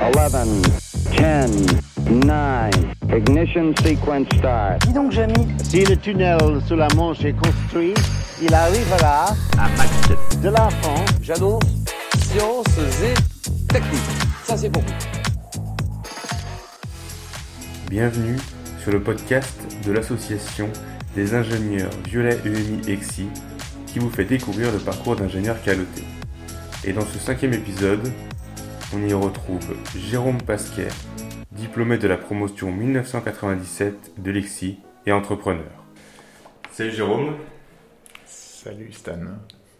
11, 10, 9, ignition sequence start. Dis donc, Jamy, Si le tunnel sous la Manche est construit, il arrivera à Max de la France. J'annonce sciences et techniques. Ça, c'est pour vous. Bienvenue sur le podcast de l'association des ingénieurs Violet EMI EXI qui vous fait découvrir le parcours d'ingénieur caloté. Et dans ce cinquième épisode, on y retrouve Jérôme Pasquet, diplômé de la promotion 1997 de l'EXI et entrepreneur. Salut Jérôme, Salut Stan.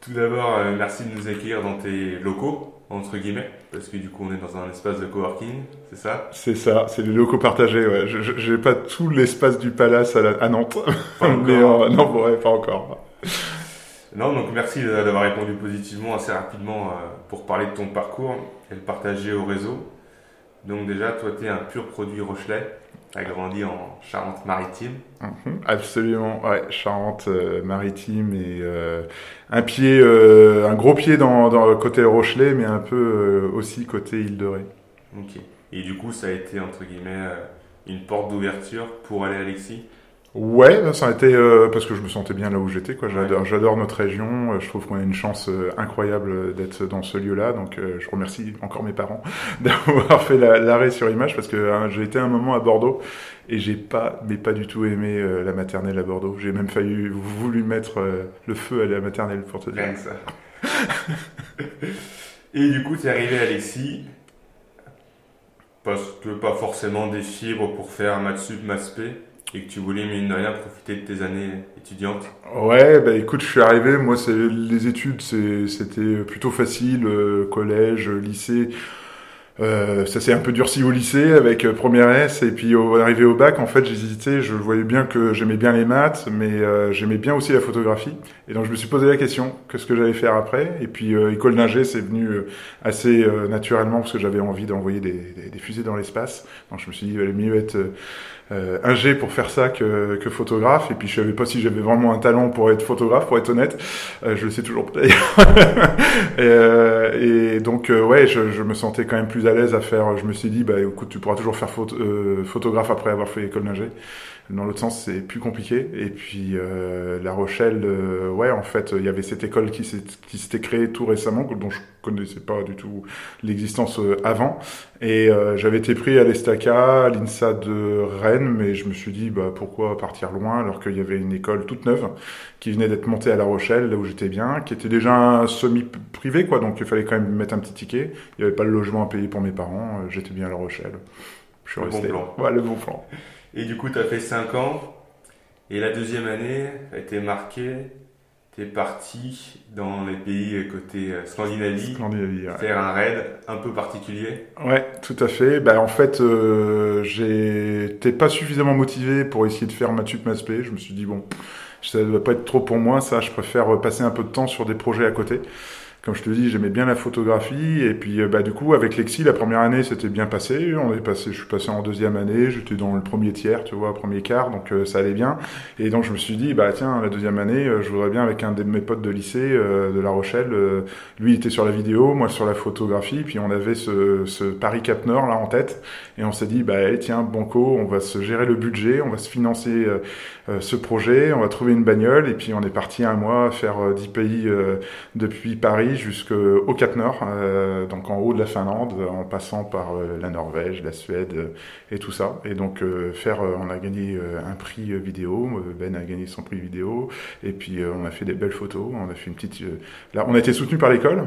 tout d'abord euh, merci de nous accueillir dans tes locaux, entre guillemets, parce que du coup on est dans un espace de coworking, c'est ça? C'est ça, c'est les locaux partagés. Ouais. Je- J'ai pas tout l'espace du palace à, la- à Nantes, Pas mais encore. euh, non, ouais, pas encore. Non, donc merci d'avoir répondu positivement assez rapidement euh, pour parler de ton parcours et le partager au réseau. Donc déjà, toi, tu es un pur produit Rochelet, tu as grandi en Charente-Maritime. Mhm, Absolument, ouais. Charente-Maritime et euh, un pied, euh, un gros pied dans, dans le côté Rochelet, mais un peu euh, aussi côté Île-de-Ré. Ok. Et du coup, ça a été, entre guillemets, euh, une porte d'ouverture pour aller à Alexis? Ouais, ça a été euh, parce que je me sentais bien là où j'étais. Quoi, j'adore, j'adore notre région. euh, Je trouve qu'on a une chance euh, incroyable d'être dans ce lieu-là. Donc, euh, je remercie encore mes parents d'avoir fait la- l'arrêt sur image parce que hein, j'ai été un moment à Bordeaux et j'ai pas, mais pas du tout aimé la maternelle à Bordeaux. J'ai même failli voulu mettre le feu à la maternelle pour te dire. Ça. et du coup, tu es arrivé à Alexis parce que pas forcément des fibres pour faire maths sup, maths et que tu voulais, mine de rien, profiter de tes années étudiantes. Ouais, bah écoute, je suis arrivé. Moi, c'est les études, c'est- c'était plutôt facile, euh, collège, lycée. Euh, ça s'est un peu durci au lycée avec euh, première S et puis au, arrivé au bac, en fait, j'hésitais. Je voyais bien que j'aimais bien les maths, mais euh, j'aimais bien aussi la photographie. Et donc, je me suis posé la question qu'est-ce que j'allais faire après? Et puis, euh, école d'ingé, c'est venu euh, assez naturellement parce que j'avais envie d'envoyer des, des- des fusées dans l'espace. Donc, je me suis dit, il valait mieux être euh, ingé pour faire ça que, que photographe. Et puis, je savais pas si j'avais vraiment un talent pour être photographe, pour être honnête. Euh, je le sais toujours d'ailleurs. et, euh, et donc, euh, ouais, je, je me sentais quand même plus à l'aise à faire. Je me suis dit, bah écoute, tu pourras toujours faire photo- euh, photographe après avoir fait l'école d'ingé. Dans l'autre sens, c'est plus compliqué. Et puis, euh, La Rochelle, euh, ouais, en fait, il y avait cette école qui s'était créée tout récemment, dont je connaissais pas du tout l'existence euh, avant. Et euh, j'avais été pris à l'Estaca, à l'INSA de Rennes, mais je me suis dit, bah, pourquoi partir loin alors qu'il y avait une école toute neuve qui venait d'être montée à La Rochelle, là où j'étais bien, qui était déjà un semi-privé, quoi, donc il fallait quand même mettre un petit ticket. Il n'y avait pas le logement à payer pour mes parents, euh, j'étais bien à La Rochelle. Je suis Le bon resté. plan. Ouais, le bon plan. Et du coup, tu as fait 5 ans. Et la deuxième année a été marquée. Tu es parti dans les pays côté euh, Scandinavie Scandinavie, ouais. faire un raid un peu particulier. Ouais, tout à fait. Bah, en fait, euh, j'étais pas suffisamment motivé pour essayer de faire Matsup Maspé. Je me suis dit, bon, ça doit pas être trop pour moi, ça. Je préfère passer un peu de temps sur des projets à côté. Comme je te dis, j'aimais bien la photographie. Et puis, euh, bah, du coup, avec Lexi, la première année, c'était bien passé. On est passé, je suis passé en deuxième année. J'étais dans le premier tiers, tu vois, premier quart. Donc, euh, ça allait bien. Et donc, je me suis dit, bah, tiens, la deuxième année, euh, je voudrais bien avec un de mes potes de lycée, de La Rochelle. lui était sur la vidéo, moi sur la photographie. Puis, on avait ce, ce Paris Cap Nord, là, en tête. Et on s'est dit, bah, allez, tiens, Banco, on va se gérer le budget, on va se financer ce projet, on va trouver une bagnole. Et puis, on est parti un mois faire euh, 10 pays depuis Paris jusqu'au Cap Nord, euh, donc en haut de la Finlande, en passant par euh, la Norvège, la Suède euh, et tout ça. Et donc, euh, faire, on a gagné un prix vidéo, Ben a gagné son prix vidéo, et puis on a fait des belles photos, on a fait une petite... Là, on a été soutenu par l'école,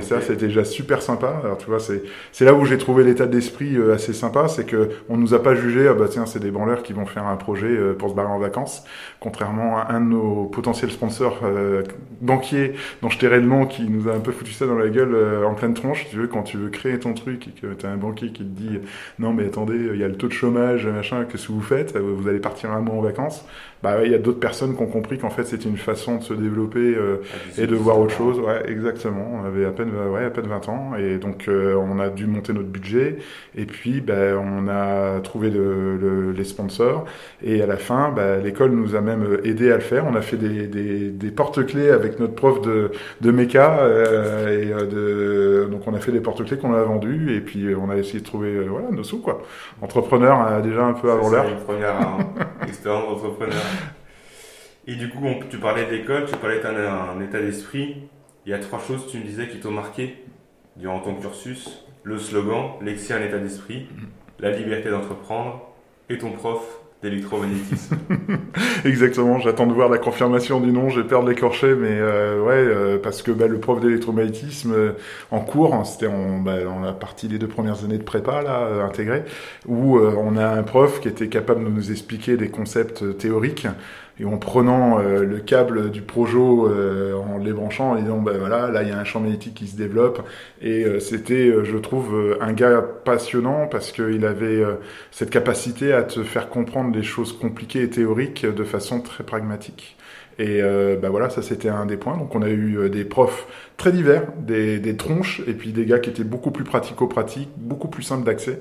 ça, c'était déjà super sympa. Alors, tu vois, c'est là où j'ai trouvé l'état d'esprit assez sympa, c'est que on nous a pas jugé, ah bah tiens, c'est des branleurs qui vont faire un projet pour se barrer en vacances, contrairement à un de nos potentiels sponsors banquiers dont je tairai le nom qui nous a un peu foutu ça dans la gueule euh, en pleine tronche, tu veux, quand tu veux créer ton truc et que tu as un banquier qui te dit non mais attendez, il y a le taux de chômage, machin, qu'est-ce que vous faites? Vous allez partir un mois en vacances Bah il y a d'autres personnes qui ont compris qu'en fait c'était une façon de se développer euh, et de voir autre chose. Ouais, exactement. On avait à peine, ouais, à peine 20 ans et donc euh, on a dû monter notre budget et puis ben on a trouvé le- le- les sponsors et à la fin, ben, l'école nous a même aidé à le faire. On a fait des, des, des porte-clés avec notre prof de, de méca et euh, de, donc on a fait des porte-clés qu'on a vendus et puis euh, on a essayé de trouver euh, voilà nos sous quoi. Entrepreneur euh, déjà un peu avant l'heure. Une première hein, expérience d'entrepreneur. Et du coup, tu parlais de l'école, tu parlais d'un un état d'esprit. Il y a trois choses, tu me disais, qui t'ont marqué durant ton cursus. Le slogan, Lexi un état d'esprit, la liberté d'entreprendre et ton prof d'électromagnétisme. Exactement, j'attends de voir la confirmation du nom, j'ai peur de l'écorcher, mais euh, ouais, euh, parce que bah, le prof d'électromagnétisme euh, en cours, hein, c'était en, bah, dans la partie des deux premières années de prépa là, euh, intégrée, où euh, on a un prof qui était capable de nous expliquer des concepts euh, théoriques, et en prenant euh, le câble du projo, euh, en les branchant, en disant, bah, voilà, là il y a un champ magnétique qui se développe, et euh, c'était, euh, je trouve, euh, un gars passionnant, parce qu'il avait euh, cette capacité à te faire comprendre des choses compliquées et théoriques de façon très pragmatique. Et euh, bah voilà, ça c'était un des points. Donc on a eu euh, des profs très divers, des, des tronches, et puis des gars qui étaient beaucoup plus pratico-pratiques, beaucoup plus simples d'accès,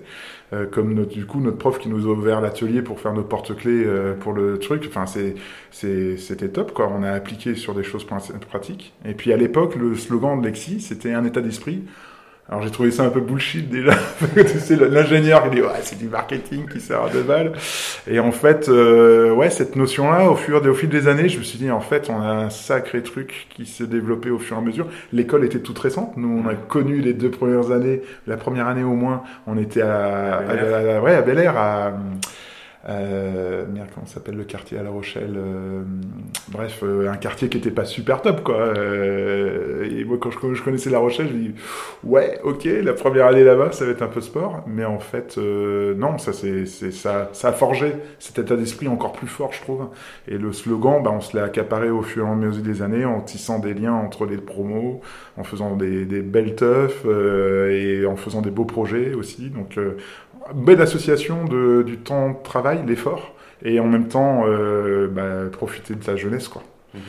euh, comme notre, du coup notre prof qui nous a ouvert l'atelier pour faire nos porte-clés euh, pour le truc. Enfin c'est c'était top quoi. On a appliqué sur des choses pratiques. Et puis à l'époque le slogan de Lexi c'était un état d'esprit. Alors j'ai trouvé ça un peu bullshit déjà. c'est l'ingénieur qui dit ouais c'est du marketing qui sert à deux balles. Et en fait euh, ouais cette notion là au fur et au fil des années je me suis dit en fait on a un sacré truc qui s'est développé au fur et à mesure. L'école était toute récente. Nous on a connu les deux premières années. La première année au moins on était à, À ouais à Bel Air à euh, merde, comment s'appelle le quartier à La Rochelle euh, Bref, euh, un quartier qui était pas super top, quoi. Euh, et moi, quand je, connaissais La Rochelle, je dis, ouais, ok, la première année là-bas, ça va être un peu sport. Mais en fait, euh, non, ça, c'est, ça, ça a forgé cet état d'esprit encore plus fort, je trouve. Et le slogan, bah, on se l'a accaparé au fur et à mesure des années, en tissant des liens entre les promos, en faisant des, des belles teufs euh, et en faisant des beaux projets aussi. Donc, belle association de, du temps de travail, l'effort, et en même temps euh, bah, profiter de sa jeunesse, quoi. Mhm.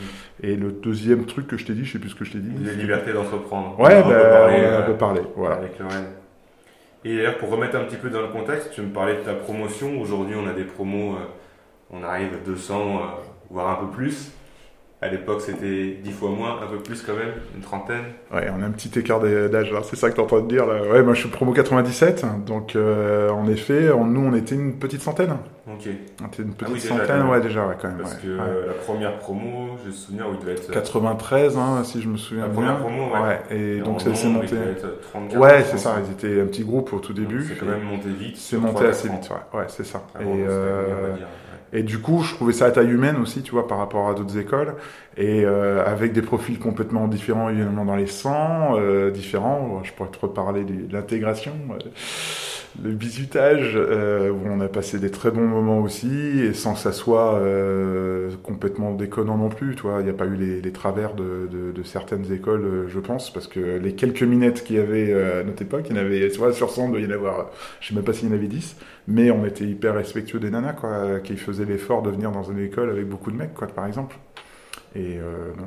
Et le deuxième truc que je t'ai dit, je sais plus ce que je t'ai dit. La liberté d'entreprendre. Ouais, On en a bah, on en a un euh, peu parlé, voilà. Avec Lorraine. Et d'ailleurs, pour remettre un petit peu dans le contexte, tu me parlais de ta promotion. Aujourd'hui, on a des promos, euh, on arrive à 200, euh, voire un peu plus. À l'époque, c'était 10 fois moins, un peu plus quand même, une trentaine. Ouais, on a un petit écart d'âge là, c'est ça que t'es en train de dire là. Ouais, moi je suis promo 97, donc euh, en effet, on- nous on était une petite centaine. Ok. On était une Ah petite oui, déjà, centaine, ouais déjà, ouais quand même. Parce ouais. que Ouais. euh, la première promo, je me souviens où il devait être. euh, 93, hein, si je me souviens La bien. première promo, ouais. et en donc nombre, monté. Il devait être 34. Ouais, c'est ça, ils étaient un petit groupe au tout début. C'est quand même monté vite. C'est monté 3-4 assez vite, ouais, ouais c'est ça. Avant, et, Et du coup, je trouvais ça à taille humaine aussi, tu vois, par rapport à d'autres écoles, et euh, avec des profils complètement différents, évidemment, dans les 100, euh, différents. Je pourrais te reparler de l'intégration, euh, le bisutage, euh, où on a passé des très bons moments aussi, et sans que ça soit euh, complètement déconnant non plus. Il n'y a pas eu les, travers de, certaines écoles, euh, je pense, parce que les quelques minettes qu'il y avait à notre époque, il y en avait, sur 100, il doit y en avoir, je sais même pas s'il y en avait 10, mais on était hyper respectueux des nanas, quoi, qui faisaient l'effort de venir dans une école avec beaucoup de mecs, quoi, par exemple. Et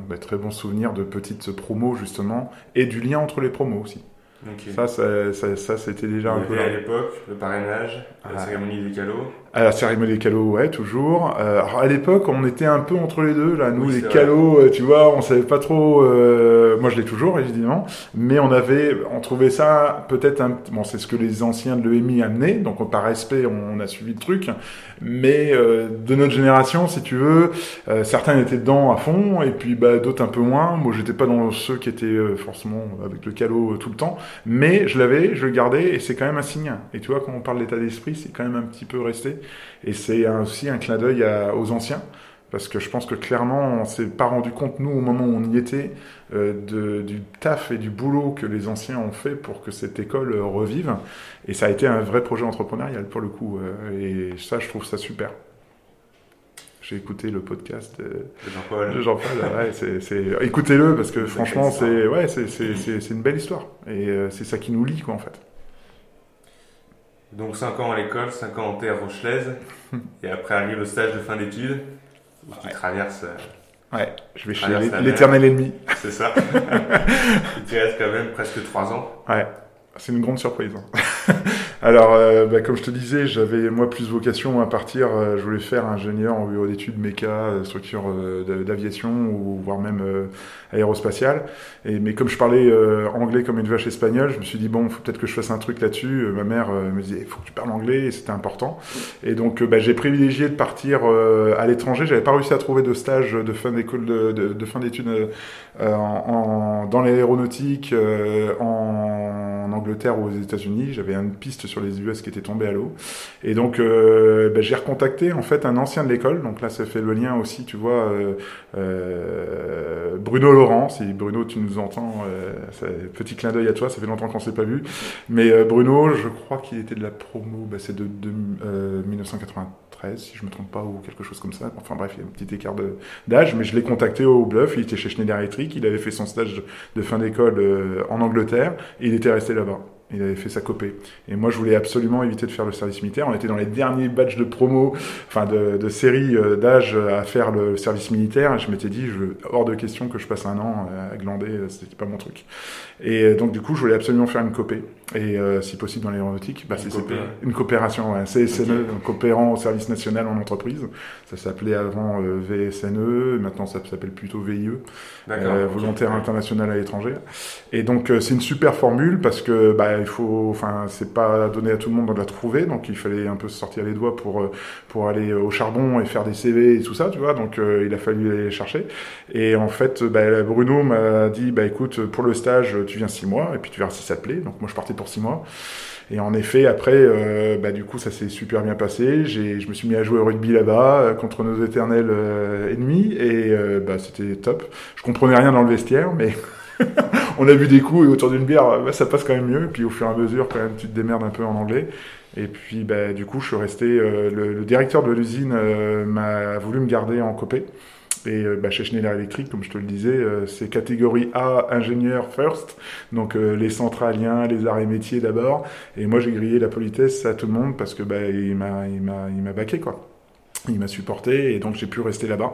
bah, très bons souvenirs de petites promos, justement, et du lien entre les promos aussi. Ok. Ça, ça, ça, ça, c'était déjà un peu à l'époque le parrainage, la Ah. cérémonie des calots. À la cérémonie des calots, ouais, toujours. Euh, alors à l'époque, on était un peu entre les deux, là. Nous, Oui, les calots, euh, tu vois, on savait pas trop. euh, moi, je l'ai toujours, évidemment. Mais on avait, on trouvait ça peut-être un. Bon, c'est ce que les anciens de l'EMI amenaient. Donc, par respect, on, a suivi le truc. Mais euh, de notre génération, si tu veux, euh, certains étaient dedans à fond, et puis bah, d'autres un peu moins. Moi, j'étais pas dans ceux qui étaient euh, forcément avec le calot tout le temps. Mais je l'avais, je le gardais, et c'est quand même un signe. Et tu vois, quand on parle d'état d'esprit, c'est quand même un petit peu resté. Et c'est aussi un clin d'œil aux anciens. Parce que je pense que clairement, on s'est pas rendu compte, nous, au moment où on y était, euh, de, du taf et du boulot que les anciens ont fait pour que cette école euh, revive. Et ça a été un vrai projet entrepreneurial, pour le coup. euh, et ça, je trouve ça super. J'ai écouté le podcast de, Jean-Paul. Écoutez-le, parce que franchement, c'est, ouais, une belle histoire. Et c'est ça qui nous lie, quoi, en fait. Donc 5 ans à l'école, 5 ans en terre rochelaise, et après arrive le stage de fin d'études, où tu traverses, euh, Ouais, je vais chez Traverse la mer. l'éternel ennemi. c'est ça, il te reste quand même presque 3 ans. Ouais, c'est une grande surprise. hein. Alors, euh, bah, comme je te disais, j'avais moi plus vocation à partir. euh, je voulais faire ingénieur en bureau d'études méca, euh, structure d'aviation ou voire même aérospatiale. Mais comme je parlais anglais comme une vache espagnole, je me suis dit bon, faut peut-être que je fasse un truc là-dessus. Ma mère me disait, il faut que tu parles anglais, et c'était important. Et donc, bah, j'ai privilégié de partir à l'étranger. J'avais pas réussi à trouver de stage de fin d'école de, fin d'études dans l'aéronautique en, en Angleterre ou aux États-Unis. J'avais une piste sur les US qui était tombée à l'eau. Et donc, euh, bah, j'ai recontacté en fait un ancien de l'école. Donc là, ça fait le lien aussi, tu vois, euh, euh, Bruno Laurent. Si Bruno, tu nous entends, petit clin d'œil à toi. Ça fait longtemps qu'on s'est pas vu. Mais Bruno, je crois qu'il était de la promo. Bah, c'est de, de euh, 1993, si je me trompe pas, ou quelque chose comme ça. Enfin bref, il y a un petit écart d'âge. Mais je l'ai contacté au bluff. Il était chez Schneider Electric. Il avait fait son stage de fin d'école en Angleterre. Et il était resté Il avait fait sa copée. Et moi, je voulais absolument éviter de faire le service militaire. On était dans les derniers badges de promo, enfin de, série euh, d'âge à faire le service militaire. Et je m'étais dit, hors de question que je passe un an à glander, euh, c'était pas mon truc. Et euh, donc, du coup, je voulais absolument faire une copée. Et euh, si possible dans l'aéronautique, bah, Une une coopération, ouais. CSNE, Ok. donc coopérant au service national en entreprise. Ça s'appelait avant euh, VSNE, maintenant ça s'appelle plutôt VIE euh, volontaire international à l'étranger. Et donc euh, c'est une super formule parce que bah il faut, enfin c'est pas donné à tout le monde de la trouver, donc il fallait un peu se sortir les doigts pour euh, pour aller au charbon et faire des CV et tout ça, tu vois. Donc il a fallu aller les chercher. Et en fait, bah, Bruno m'a dit bah écoute pour le stage tu viens six mois et puis tu verras si ça te plaît. Donc moi je partais pour six mois. Et en effet, après, euh, bah, du coup, ça s'est super bien passé. Je me suis mis à jouer au rugby là-bas euh, contre nos éternels euh, ennemis et bah, c'était top. Je comprenais rien dans le vestiaire, mais on a bu des coups et autour d'une bière, bah, ça passe quand même mieux. Et puis au fur et à mesure, quand même, tu te démerdes un peu en anglais. Et puis, bah, du coup, je suis resté. le, directeur de l'usine m'a voulu me garder en copé. Et euh, bah, chez Schneider Electric, comme je te le disais, euh, c'est catégorie A, ingénieur first, donc euh, les centraliens, les arts et métiers d'abord. Et moi, j'ai grillé la politesse à tout le monde parce que bah, il m'a baqué quoi. Il m'a supporté et donc j'ai pu rester là-bas.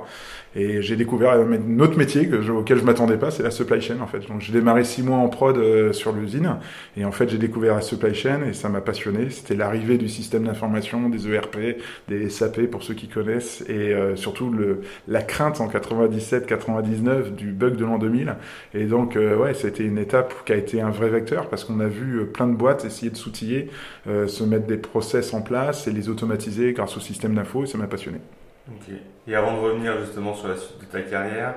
Et j'ai découvert un autre métier auquel je m'attendais pas, c'est la supply chain en fait. Donc j'ai démarré six mois en prod euh, sur l'usine et en fait j'ai découvert la supply chain et ça m'a passionné. C'était l'arrivée du système d'information, des ERP, des SAP pour ceux qui connaissent et euh, surtout le, la crainte en 97-99 du bug de l'an 2000. Et donc euh, ouais, ça a été une étape qui a été un vrai vecteur parce qu'on a vu plein de boîtes essayer de s'outiller, se mettre des process en place et les automatiser grâce au système d'info et ça m'a passionné. Ok. Et avant de revenir justement sur la suite de ta carrière,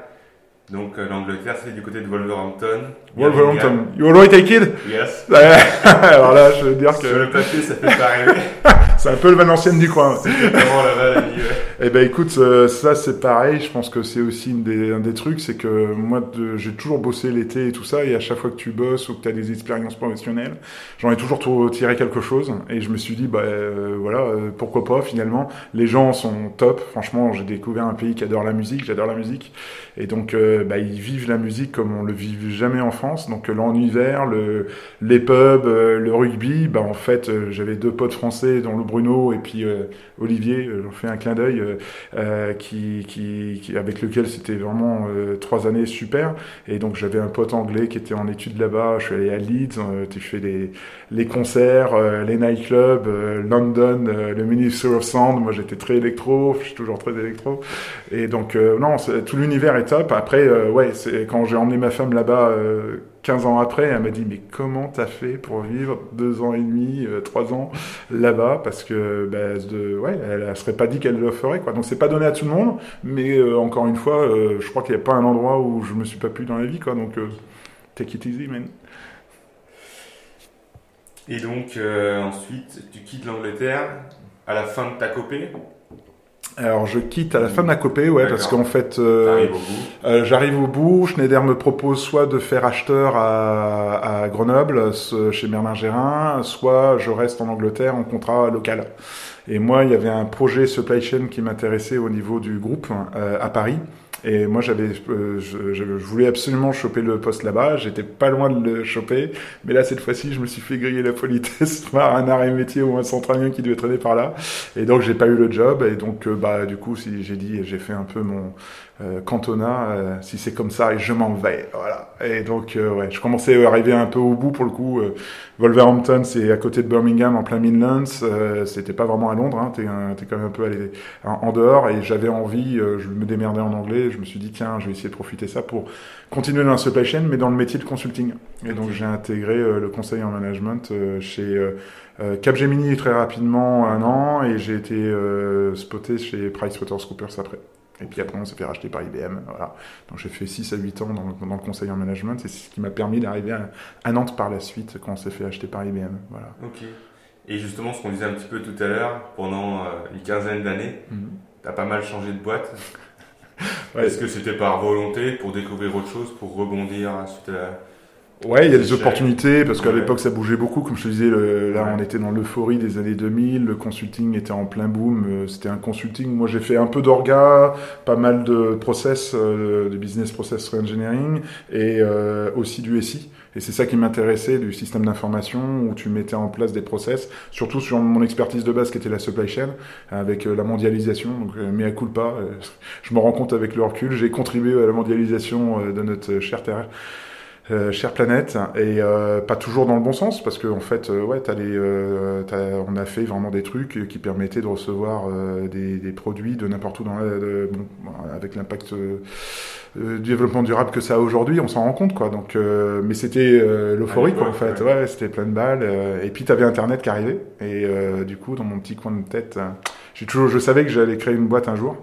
donc euh, l'Angleterre, c'est du côté de Wolverhampton. Wolverhampton, you alright take it Yes. Alors là, je veux dire Sur que le papier, ça fait pas rêver. c'est un peu le Valenciennes du coin. La. Eh ben écoute, euh, ça c'est pareil. Je pense que c'est aussi une des, un des trucs, c'est que moi j'ai toujours bossé l'été et tout ça, et à chaque fois que tu bosses ou que tu as des expériences professionnelles, j'en ai toujours tou- tiré quelque chose. Et je me suis dit, bah euh, voilà, euh, pourquoi pas finalement. Les gens sont top. Franchement, j'ai découvert un pays qui adore la musique. J'adore la musique, et donc euh, bah, ils vivent la musique comme on le vit jamais en France. Donc euh, l'hiver, le les pubs, euh, le rugby, bah en fait j'avais deux potes français, dont le Bruno et puis euh, Olivier, euh, j'en fais un clin d'œil, euh, qui, avec lequel c'était vraiment trois années super. Et donc j'avais un pote anglais qui était en études là-bas. Je suis allé à Leeds, tu fais les, les concerts, les nightclubs, London, le Ministry of Sound. Moi j'étais très électro, je suis toujours très électro. Et donc non, tout l'univers est top. Après, ouais, c'est quand j'ai emmené ma femme là-bas. Euh, 15 ans après, elle m'a dit mais comment t'as fait pour vivre deux ans et demi, euh, trois ans là-bas? Parce que bah, de, ouais, elle, elle serait pas dit qu'elle le ferait quoi. Donc c'est pas donné à tout le monde, mais euh, encore une fois, euh, je crois qu'il n'y a pas un endroit où je me suis pas plu dans la vie quoi. Donc take it easy man. Et donc, ensuite, tu quittes l'Angleterre à la fin de ta copée? Alors je quitte à la fin de ma copée, ouais, parce qu'en fait, euh. Euh, J'arrive au bout. Schneider me propose soit de faire acheteur à, à Grenoble, ce- chez Merlin Gérin, soit je reste en Angleterre en contrat local. Et moi, il y avait un projet supply chain qui m'intéressait au niveau du groupe euh, à Paris. Et moi, j'avais, euh, je, je- voulais absolument choper le poste là-bas. J'étais pas loin de le choper. Mais là, cette fois-ci, je me suis fait griller la politesse par un arrêt métier ou un centralien qui devait traîner par là. Et donc, j'ai pas eu le job. Et donc, euh, bah, du coup, si j'ai dit, j'ai fait un peu mon euh, cantonat. euh, si c'est comme ça, et je m'en vais. Voilà. Et donc, euh, ouais, je commençais à arriver un peu au bout pour le coup. Wolverhampton, c'est à côté de Birmingham, en plein Midlands. C'était pas vraiment à Londres. Hein, T'es quand même un peu allé en, en dehors. Et j'avais envie. je me démerdais en anglais. Je me suis dit, tiens, je vais essayer de profiter de ça pour continuer dans la supply chain, mais dans le métier de consulting. Et donc, j'ai intégré euh, le conseil en management euh, chez euh, Capgemini très rapidement, un an, et j'ai été spoté chez PricewaterhouseCoopers après. Et puis après, on s'est fait racheter par IBM. Voilà. Donc j'ai fait 6 à 8 ans dans le, dans le conseil en management, c'est ce qui m'a permis d'arriver à, à Nantes par la suite quand on s'est fait acheter par IBM. Voilà. Ok. Et justement, ce qu'on disait un petit peu tout à l'heure, pendant une quinzaine d'années, Mhm. t'as pas mal changé de boîte? Ouais. Est-ce que c'était par volonté pour découvrir autre chose, pour rebondir suite à la... Ouais, il y a des opportunités parce qu'à Ouais. l'époque ça bougeait beaucoup. Comme je te disais, le- là Ouais. on était dans l'euphorie des années 2000, le consulting était en plein boom. euh, C'était un consulting. Moi j'ai fait un peu d'orga, pas mal de process, euh, de business process engineering et euh, aussi du SI. Et c'est ça qui m'intéressait du système d'information où tu mettais en place des process, surtout sur mon expertise de base qui était la supply chain avec euh, la mondialisation. Donc, euh, mea culpa, euh, je me rends compte avec le recul, j'ai contribué à la mondialisation euh, de notre chère terre. Euh, chère planète et euh, pas toujours dans le bon sens parce que en fait euh, ouais t'as les euh, on a fait vraiment des trucs qui permettaient de recevoir euh, des, des produits de n'importe où dans la, de- bon, avec l'impact du développement durable que ça a aujourd'hui on s'en rend compte quoi. Donc euh, mais c'était euh, l'euphorie quoi en fait. ouais, c'était plein de balles euh, et puis t'avais internet qui arrivait et euh, du coup dans mon petit coin de tête j'ai toujours je savais que j'allais créer une boîte un jour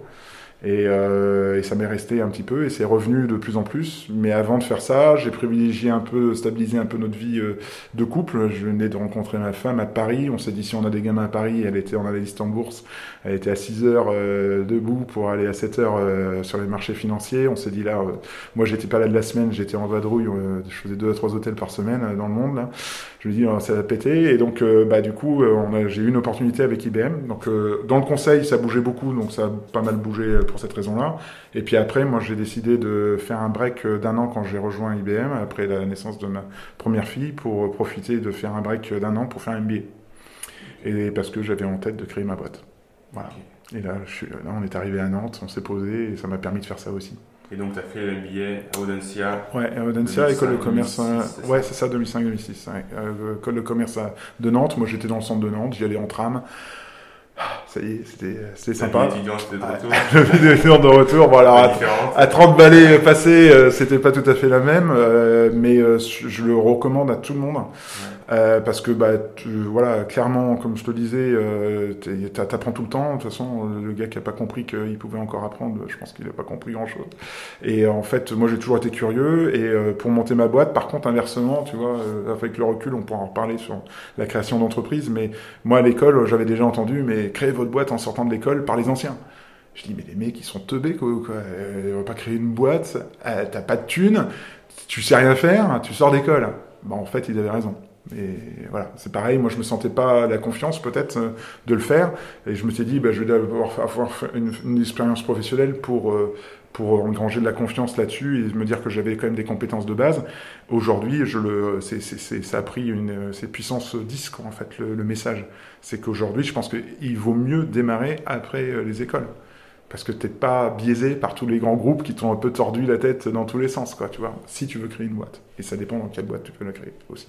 et, euh, et ça m'est resté un petit peu et c'est revenu de plus en plus. Mais avant de faire ça, j'ai privilégié un peu, stabilisé un peu notre vie euh, de couple. Je venais de rencontrer ma femme à Paris. On s'est dit si on a des gamins à Paris, elle était en analyste en bourse. Elle était à 6 heures euh, debout pour aller à 7 heures euh, sur les marchés financiers. On s'est dit là, euh, moi j'étais pas là de la semaine, j'étais en vadrouille. euh, je faisais deux à trois hôtels par semaine dans le monde. Là. Je me dis oh, ça va péter. Et donc euh, bah du coup, euh, on a, j'ai eu une opportunité avec IBM. Donc euh, dans le conseil, ça bougeait beaucoup, donc ça a pas mal bougé pour cette raison-là. Et puis après, moi, j'ai décidé de faire un break d'un an quand j'ai rejoint IBM, après la naissance de ma première fille, pour profiter de faire un break d'un an pour faire un MBA. Et parce que j'avais en tête de créer ma boîte. Voilà. Et là, je suis, là, on est arrivé à Nantes, on s'est posé, et ça m'a permis de faire ça aussi. Et donc, t'as fait le MBA à Audencia. Ouais, à Audencia, 2005, école de commerce. 2006, euh, c'est ouais, ça. c'est ça, 2005-2006. Ouais. Euh, école de commerce de Nantes. Moi, j'étais dans le centre de Nantes, j'y allais en tram. Ah, Ça y est, c'était c'était Ta sympa. vie étudiante, c'était de Ouais. retour. De retour, Pas à, à 30 balais passés, euh, c'était pas tout à fait la même, euh, mais euh, je le recommande à tout le monde. Euh, parce que bah tu- voilà clairement comme je te disais euh, t'apprends tout le temps. De toute façon le gars qui a pas compris qu'il pouvait encore apprendre je pense qu'il a pas compris grand chose et en fait moi j'ai toujours été curieux. Et euh, pour monter ma boîte par contre inversement tu vois euh, avec le recul on pourra en reparler sur la création d'entreprise. Mais moi à l'école j'avais déjà entendu mais créez votre boîte en sortant de l'école par les anciens. Je dis mais les mecs ils sont teubés quoi, quoi. Euh, on va pas créer une boîte. T'as pas de thunes. Tu sais rien faire. Tu sors d'école. Bah en fait ils avaient raison et voilà, c'est pareil. Moi, je me sentais pas la confiance peut-être euh, de le faire, et je me suis dit, bah, je vais avoir une, expérience professionnelle pour euh, pour engranger de la confiance là-dessus et me dire que j'avais quand même des compétences de base. Aujourd'hui, je le, c'est, c'est, ça a pris une, c'est puissance 10 quoi, en fait le, le message. C'est qu'aujourd'hui, je pense qu'il vaut mieux démarrer après euh, les écoles. Parce que t'es pas biaisé par tous les grands groupes qui t'ont un peu tordu la tête dans tous les sens, quoi, tu vois. Si tu veux créer une boîte. Et ça dépend dans quelle boîte tu peux la créer aussi.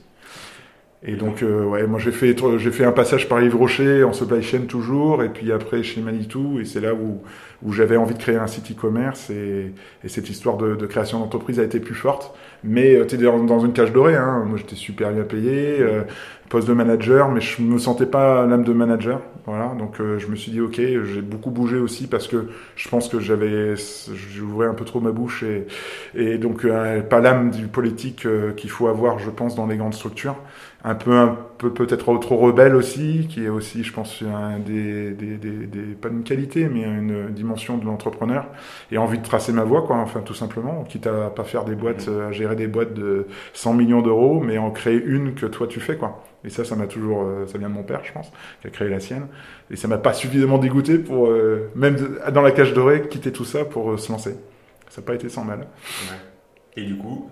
Et donc, euh, ouais, moi j'ai fait, j'ai fait un passage par Yves Rocher en supply chain toujours, et puis après chez Manitou, et c'est là où, où j'avais envie de créer un site e-commerce, et, et cette histoire de, de création d'entreprise a été plus forte. Mais euh, tu es dans, dans une cage dorée, hein. moi j'étais super bien payé, euh, poste de manager, mais je me sentais pas l'âme de manager. Voilà, donc euh, je me suis dit ok, j'ai beaucoup bougé aussi parce que je pense que j'avais, j'ouvrais un peu trop ma bouche et, et donc euh, pas l'âme du politique euh, qu'il faut avoir, je pense, dans les grandes structures. Un peu, un peu peut-être trop rebelle aussi, qui est aussi, je pense, un des, des, des, des pas une qualité, mais une dimension de l'entrepreneur et envie de tracer ma voie, quoi. Enfin, tout simplement, quitte à pas faire des boîtes, à gérer des boîtes de 100 millions d'euros, mais en créer une que toi tu fais, quoi. Et ça, ça m'a toujours, euh, ça vient de mon père, je pense, qui a créé la sienne. Et ça m'a pas suffisamment dégoûté pour, euh, même de- dans la cage dorée, quitter tout ça pour euh, se lancer. Ça n'a pas été sans mal. Ouais. Et du coup,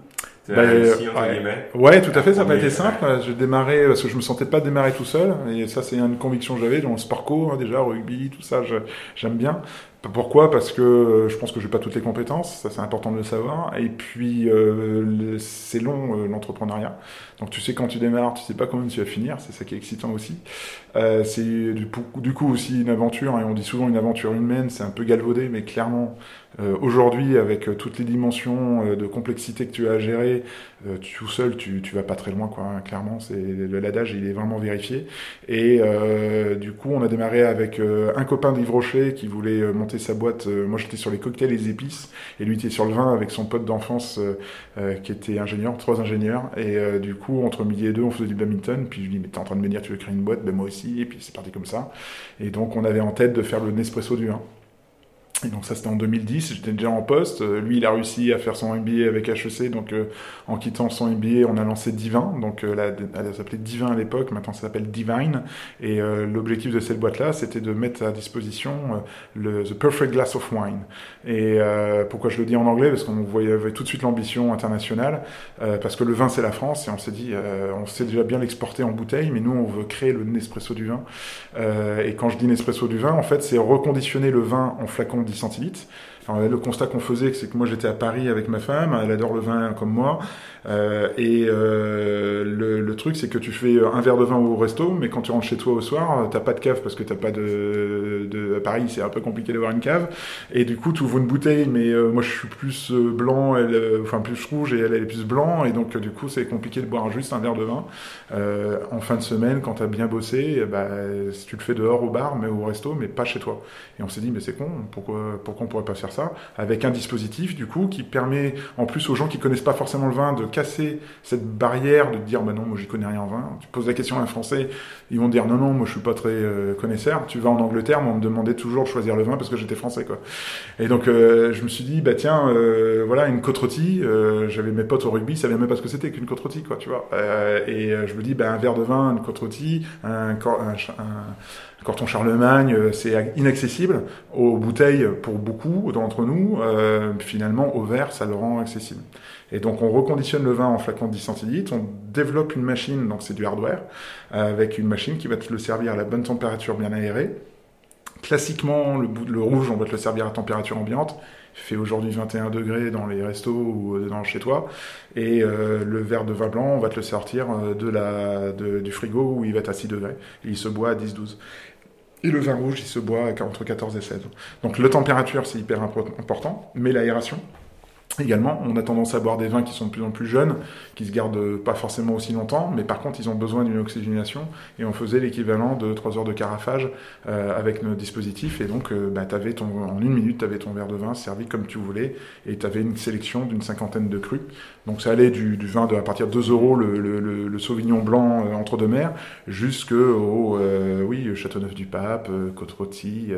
Bah, réussi, ouais. Ouais, tout à fait, ça n'a pas été ouais. simple. J'ai démarré, parce que je me sentais pas démarrer tout seul, et ça c'est une conviction que j'avais dans le sportco, hein, déjà, rugby, tout ça, je- j'aime bien. Pourquoi? Parce que euh, je pense que j'ai pas toutes les compétences, ça c'est important de le savoir. Et puis euh, c'est long euh, l'entrepreneuriat. Donc tu sais quand tu démarres, tu sais pas combien tu vas finir, c'est ça qui est excitant aussi. Euh, c'est du, coup aussi une aventure, et on dit souvent une aventure humaine, c'est un peu galvaudé, mais clairement euh, aujourd'hui avec euh, toutes les dimensions euh, de complexité que tu as à gérer, euh, tout seul tu, tu vas pas très loin quoi. hein, clairement, c'est l'adage il est vraiment vérifié. Et du coup on a démarré avec un copain d'Yves Rocher qui voulait monter sa boîte. Moi j'étais sur les cocktails et les épices, et lui était sur le vin avec son pote d'enfance qui était ingénieur, trois ingénieurs. Et du coup entre midi et deux on faisait du badminton. Puis je lui dis mais t'es en train de me dire tu veux créer une boîte, ben moi aussi. Et puis c'est parti comme ça. Et donc on avait en tête de faire le Nespresso du vin. Donc ça c'était en 2010, j'étais déjà en poste. Euh, Lui il a réussi à faire son MBA avec HEC, donc euh, en quittant son MBA on a lancé Divin, donc euh, elle s'appelait Divin à l'époque, maintenant ça s'appelle Divine. Et euh, l'objectif de cette boîte-là c'était de mettre à disposition The Perfect Glass of Wine. Et pourquoi je le dis en anglais? Parce qu'on voyait tout de suite l'ambition internationale, parce que le vin c'est la France et on s'est dit, on sait déjà bien l'exporter en bouteille, mais nous on veut créer le Nespresso du vin. Et quand je dis Nespresso du vin, en fait, c'est reconditionner le vin en flacon 10 centilitres. Le constat qu'on faisait, c'est que moi j'étais à Paris avec ma femme, elle adore le vin comme moi, euh, et euh, le, truc c'est que tu fais un verre de vin au resto, mais quand tu rentres chez toi au soir, t'as pas de cave parce que t'as pas de, à Paris, c'est un peu compliqué d'avoir une cave, et du coup tu ouvres une bouteille, mais euh, moi je suis plus blanc, enfin plus rouge et elle, est plus blanc, et donc du coup c'est compliqué de boire juste un verre de vin en fin de semaine quand t'as bien bossé, bah, si tu le fais dehors au bar, mais au resto, mais pas chez toi. Et on s'est dit mais c'est con, pourquoi pourquoi on pourrait pas faire avec un dispositif du coup qui permet en plus aux gens qui connaissent pas forcément le vin de casser cette barrière de dire bah non moi j'y connais rien en vin. Tu poses la question à un Français, ils vont dire non non moi je suis pas très euh, connaisseur. Tu vas en Angleterre, moi on me demandait toujours de choisir le vin parce que j'étais français quoi. Et donc euh, je me suis dit bah tiens euh, voilà une côte rôtie. euh, J'avais mes potes au rugby, ils savaient même pas ce que c'était qu'une côte rôtie quoi tu vois. Et je me dis bah un verre de vin, une côte rôtie, un, cor- Corton Charlemagne, c'est inaccessible. Aux bouteilles, pour beaucoup d'entre nous, euh, finalement, au verre, ça le rend accessible. Et donc, on reconditionne le vin en flacon de 10 centilitres, on développe une machine, donc c'est du hardware, euh, avec une machine qui va te le servir à la bonne température bien aérée. Classiquement, le, rouge, on va te le servir à température ambiante. Fait aujourd'hui 21 degrés dans les restos ou euh, dans chez toi. Et le verre de vin blanc, on va te le sortir de la, du frigo où il va être à 6 degrés. Il se boit à 10-12. Et le vin rouge, il se boit entre 14 et 16. Donc la température, c'est hyper impo- important, mais l'aération également. On a tendance à boire des vins qui sont de plus en plus jeunes, qui se gardent pas forcément aussi longtemps, mais par contre, ils ont besoin d'une oxygénation, et on faisait l'équivalent de 3 heures de carafage euh, avec nos dispositifs, et donc euh, bah, t'avais ton, en une minute, tu avais ton verre de vin servi comme tu voulais, et tu avais une sélection d'une cinquantaine de crus. Donc ça allait du, du vin de, à partir de 2 euros, le, le, le, le Sauvignon blanc euh, entre deux mers, jusqu'au euh, oui, Châteauneuf-du-Pape, euh, Côte-Rôtie,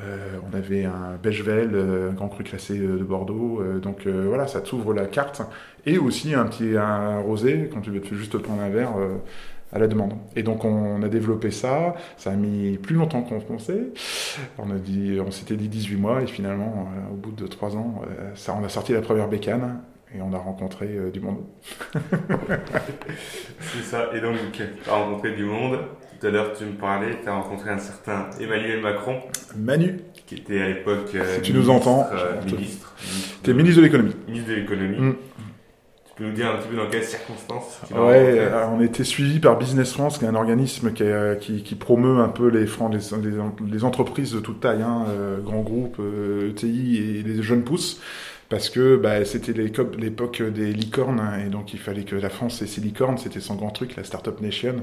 euh, on avait un Bechevel, euh, un grand cru classé euh, de Bordeaux. donc voilà, ça t'ouvre la carte. Et aussi un petit un rosé, quand tu veux te juste prendre un verre à la demande. Et donc on a développé ça. Ça a mis plus longtemps qu'on pensait. On, a on s'était dit 18 mois et finalement, au bout de 3 ans, on a sorti la première bécane. Et on a rencontré du monde. C'est ça. Et donc, tu as rencontré du monde. Tout à l'heure, tu me parlais, tu as rencontré un certain Emmanuel Macron, Manu, qui était à l'époque. euh, Si tu nous ministre, entends, euh, on te- ministre. ministre de l'économie. Ministre de l'économie. Mm. Tu peux nous dire un petit peu dans quelles circonstances tu Ouais, euh, on était suivi par Business France, qui est un organisme qui, est- qui, qui promeut un peu les, les, les- entreprises de toute taille, hein, euh, grands groupes, euh, ETI et les jeunes pousses, parce que bah, c'était l'époque des licornes, hein, et donc il fallait que la France ait ses licornes, c'était son grand truc, la Startup Nation.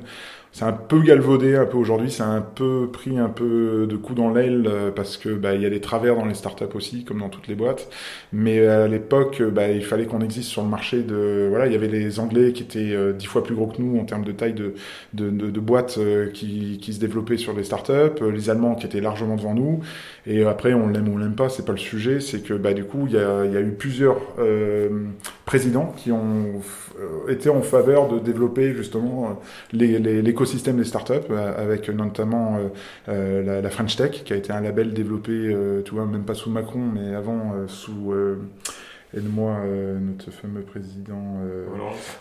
C'est un peu galvaudé un peu aujourd'hui, c'est un peu pris un peu de coups dans l'aile, euh, parce que bah, il y a des travers dans les startups aussi, comme dans toutes les boîtes. Mais à l'époque, euh, bah, il fallait qu'on existe sur le marché de. Voilà, il y avait les Anglais qui étaient euh, dix fois plus gros que nous en termes de taille de, de, de, de boîtes euh, qui, qui se développaient sur des startups, euh, les Allemands qui étaient largement devant nous. Et après, on l'aime ou on l'aime pas, c'est pas le sujet. C'est que bah, du coup, il y a, il y a eu plusieurs euh, présidents qui ont euh, été en faveur de développer justement euh, l'écosystème des startups, euh, avec notamment euh, la, la French Tech, qui a été un label développé, tu vois, même pas sous Macron, mais avant euh, sous, euh, aide-moi, euh, notre fameux président. euh,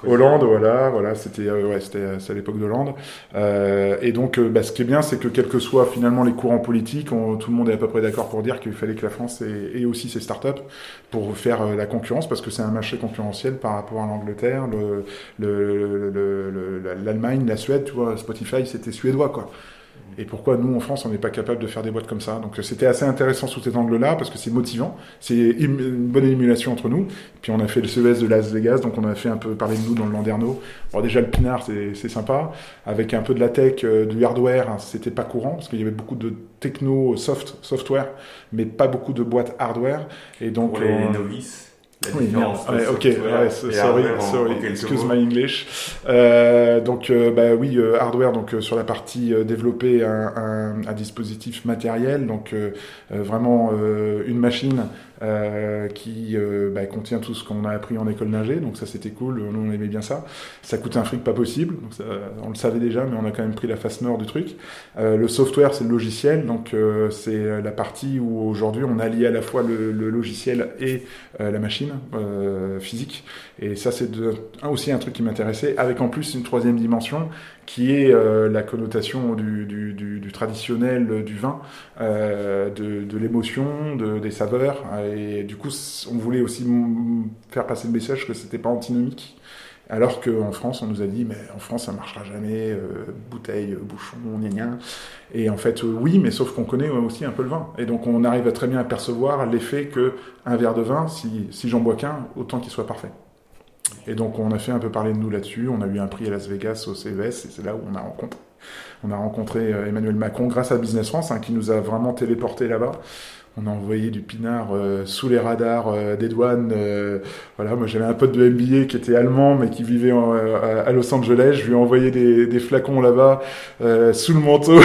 Hollande, voilà, voilà, c'était euh, ouais, c'était euh, c'est à l'époque d'Hollande. Euh, et donc, bah, ce qui est bien, c'est que quels que soient finalement les courants politiques, on- tout le monde est à peu près d'accord pour dire qu'il fallait que la France ait, ait aussi ses startups pour faire la concurrence, parce que c'est un marché concurrentiel par rapport à l'Angleterre, le- le- le- le- l'Allemagne, la Suède, tu vois, Spotify, c'était suédois, quoi. Et pourquoi nous en France on n'est pas capable de faire des boîtes comme ça Donc c'était assez intéressant sous cet angle-là parce que c'est motivant, c'est une bonne émulation entre nous. Puis on a fait le CES de Las Vegas, donc on a fait un peu parler de nous dans le Landerneau. Bon déjà le Pinard c'est sympa, avec un peu de la tech, euh, du hardware, hein, c'était pas courant parce qu'il y avait beaucoup de techno soft software, mais pas beaucoup de boîtes hardware. Et donc Pour les, euh, les novices, la oui, merde. Ouais, ok, ouais, sorry, en- sorry, en excuse my English. Euh, donc, euh, bah oui, euh, hardware, donc euh, sur la partie euh, développer un, un, un dispositif matériel, donc euh, vraiment une machine euh, qui euh, bah, contient tout ce qu'on a appris en école d'ingé, donc ça c'était cool, nous on aimait bien ça. Ça coûte un fric pas possible, on le savait déjà, mais on a quand même pris la face nord du truc. Euh, le software, c'est le logiciel, donc c'est la partie où aujourd'hui on allie à la fois le, logiciel et la machine physique. Et ça, c'est aussi un truc qui m'intéressait, avec en plus une troisième dimension qui est euh, la connotation du, du, du, du traditionnel euh, du vin, euh, de, de l'émotion, de, des saveurs. Et du coup, on voulait aussi faire passer le message que c'était pas antinomique. Alors qu'en France, on nous a dit, mais en France, ça marchera jamais, euh, bouteille, euh, bouchon, gna gna. Et en fait, euh, oui, mais sauf qu'on connaît aussi un peu le vin. Et donc, on arrive à très bien apercevoir l'effet que un verre de vin, si, si j'en bois qu'un, autant qu'il soit parfait. Et donc, on a fait un peu parler de nous là-dessus. On a eu un prix à Las Vegas au CES, et c'est là où on a rencontré. On a rencontré euh, Emmanuel Macron grâce à Business France, hein, qui nous a vraiment téléporté là-bas. On a envoyé du pinard euh, sous les radars euh, des douanes. euh, voilà, moi j'avais un pote de MBA qui était allemand mais qui vivait euh, à Los Angeles. Je lui ai envoyé des, des flacons là-bas euh, sous le manteau,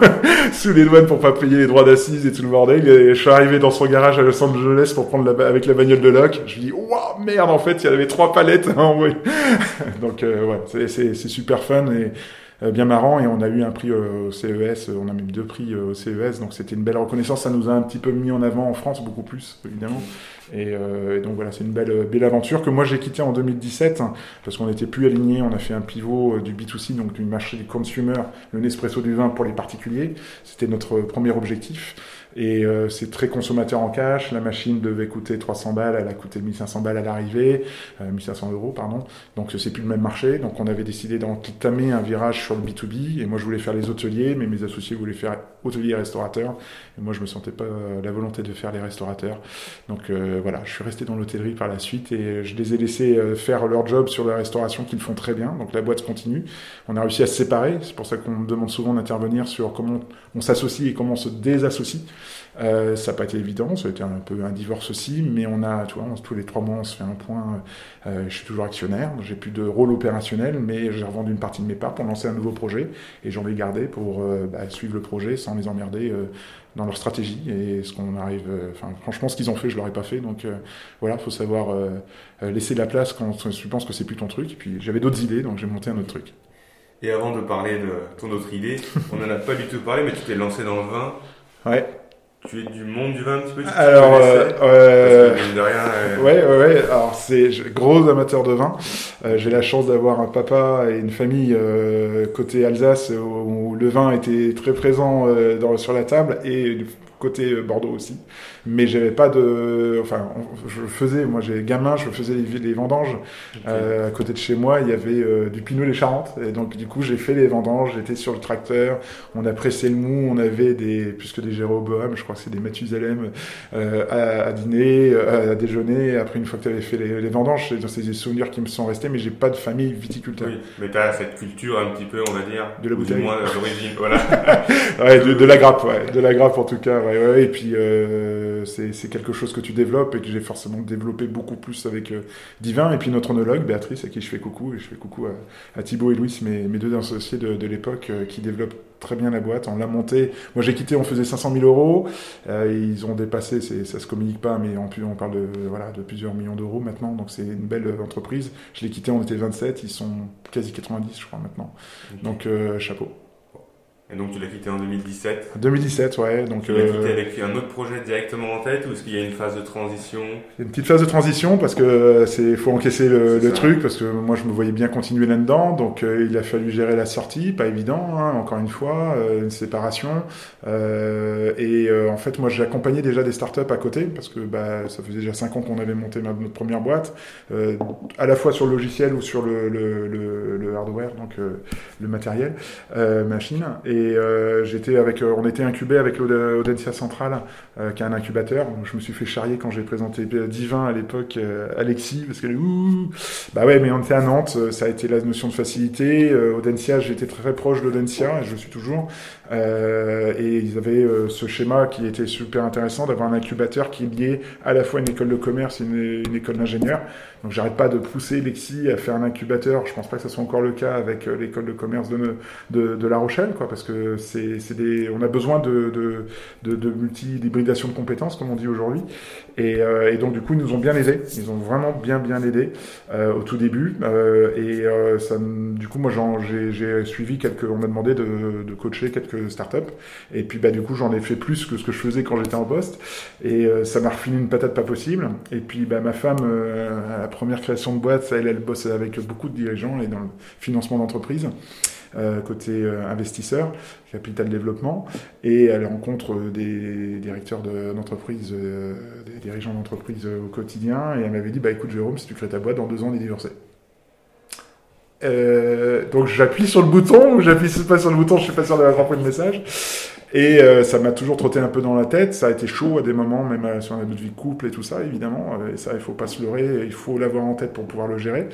sous les douanes pour pas payer les droits d'assises et tout le bordel. Je suis arrivé dans son garage à Los Angeles pour prendre la, avec la bagnole de Locke. Je lui dis waouh merde en fait il y avait trois palettes à envoyer. Donc euh, ouais, c'est- super fun et bien marrant et on a eu un prix euh, au CES, euh, on a même deux prix euh, au CES, donc c'était une belle reconnaissance, ça nous a un petit peu mis en avant en France, beaucoup plus évidemment. Et, euh, et donc voilà, c'est une belle, belle aventure que moi j'ai quitté en 2017 hein, parce qu'on n'était plus aligné, on a fait un pivot euh, du B2C, donc du marché du consumer, le Nespresso du vin pour les particuliers, c'était notre premier objectif. Et euh, c'est très consommateur en cash. La machine devait coûter 300 balles, elle a coûté 1500 balles à l'arrivée, euh, 1500 euros, pardon. Donc c'est plus le même marché. Donc on avait décidé d'entamer un virage sur le B2B. Et moi je voulais faire les hôteliers, mais mes associés voulaient faire hôteliers et restaurateurs. Et moi je me sentais pas euh, la volonté de faire les restaurateurs. Donc euh, voilà, je suis resté dans l'hôtellerie par la suite et je les ai laissés euh, faire leur job sur la restauration qu'ils font très bien. Donc la boîte continue. On a réussi à se séparer. C'est pour ça qu'on me demande souvent d'intervenir sur comment on s'associe et comment on se désassocie. Euh, ça n'a pas été évident, ça a été un peu un divorce aussi, mais on a, tu vois, on- tous les trois mois, on se fait un point. Euh, je suis toujours actionnaire, j'ai plus de rôle opérationnel, mais j'ai revendu une partie de mes parts pour lancer un nouveau projet, et j'en vais garder pour euh, bah, suivre le projet sans les emmerder euh, dans leur stratégie. Et ce qu'on arrive, euh, enfin, franchement, ce qu'ils ont fait, je l'aurais pas fait. Donc euh, voilà, faut savoir euh, euh, laisser de la place quand tu penses que c'est plus ton truc. Et puis j'avais d'autres idées, donc j'ai monté un autre truc. Et avant de parler de ton autre idée, on n'en a pas du tout parlé, mais tu t'es lancé dans le vin. Ouais. Tu es du monde du vin un petit peu tu Alors, euh, euh, de rien, euh, Ouais, ouais, ouais. Alors, c'est gros amateur de vin. Euh, J'ai la chance d'avoir un papa et une famille euh, côté Alsace où, où le vin était très présent euh, dans, sur la table et du côté euh, Bordeaux aussi. Mais j'avais pas de, enfin, je faisais, moi j'ai gamin, je faisais les, les vendanges. Euh, à côté de chez moi, il y avait euh, du Pinot les Charentes. Et donc, du coup, j'ai fait les vendanges, j'étais sur le tracteur, on a pressé le mou, on avait des, puisque des Jéroboam, je crois que c'est des Mathusalem, euh, à, à dîner, euh, à déjeuner. Après, une fois que tu avais fait les, les vendanges, c'est des souvenirs qui me sont restés, mais j'ai pas de famille viticulteur. Oui, mais tu as cette culture un petit peu, on va dire. De la ou du bouteille. moins d'origine, voilà. Ouais, de, de la grappe, ouais. De la grappe, en tout cas, ouais. Ouais, ouais, et puis euh, c'est quelque chose que tu développes et que j'ai forcément développé beaucoup plus avec euh, Divin et puis notre onologue Béatrice à qui je fais coucou et je fais coucou à, à Thibaut et Louis, mes, mes deux associés de, de l'époque euh, qui développent très bien la boîte. On l'a montée. Moi j'ai quitté, on faisait 500 000 euros. Ils ont dépassé, ça se communique pas, mais en plus on parle de voilà de plusieurs millions d'euros maintenant. Donc c'est une belle entreprise. Je l'ai quitté, on était 27, ils sont quasi 90 je crois maintenant. Donc chapeau. Et donc tu l'as quitté en 2017 2017, ouais. Donc Tu l'as quitté euh, avec un autre projet directement en tête ou est-ce qu'il y a une phase de transition? Une petite phase de transition parce que c'est faut encaisser le, truc parce que moi je me voyais bien continuer là-dedans donc euh, il a fallu gérer la sortie pas évident hein, encore une fois euh, une séparation euh, et euh, en fait moi j'accompagnais déjà des startups à côté parce que bah, ça faisait déjà cinq ans qu'on avait monté ma- notre première boîte euh, à la fois sur le logiciel ou sur le, le, le, hardware donc euh, le matériel euh, machine et euh, j'étais avec euh, on était incubé avec Audencia Central euh, qui est un incubateur. Je me suis fait charrier quand j'ai présenté Divin à l'époque, Alexis, parce qu'elle ouh, bah ouais, mais on était à Nantes, ça a été la notion de facilité. Audencia, j'étais très proche d'Audencia, et je le suis toujours. Euh, et ils avaient euh, ce schéma qui était super intéressant d'avoir un incubateur qui liait à la fois une école de commerce et une, école d'ingénieur. Donc j'arrête pas de pousser Lexi à faire un incubateur. Je pense pas que ce soit encore le cas avec euh, l'école de commerce de, de, de La Rochelle, quoi, parce que c'est c'est des, on a besoin de, de, de, de multi d'hybridation de compétences, comme on dit aujourd'hui. Et, euh, et donc du coup, ils nous ont bien aidés. Ils ont vraiment bien bien aidé euh, au tout début. Euh, et ça, du coup, moi, j'ai suivi quelques. On m'a demandé de, de coacher quelques startups. Et puis, bah, du coup, j'en ai fait plus que ce que je faisais quand j'étais en poste. Et euh, ça m'a refilé une patate pas possible. Et puis, bah, ma femme, euh, à la première création de boîte, elle, elle bosse avec beaucoup de dirigeants et dans le financement d'entreprise. Euh, côté investisseur, capital développement, et elle rencontre des directeurs de- d'entreprise, des dirigeants d'entreprise au quotidien, et elle m'avait dit, bah écoute Jérôme, si tu crées ta boîte, dans deux ans on est divorcé. Euh, donc j'appuie sur le bouton, ou j'appuie pas sur le bouton, je suis pas sûr d'avoir compris le message. Et euh, ça m'a toujours trotté un peu dans la tête. Ça a été chaud à des moments, même euh, sur notre vie de couple et tout ça, évidemment. Euh, Et ça, il faut pas se leurrer, il faut l'avoir en tête pour pouvoir le gérer.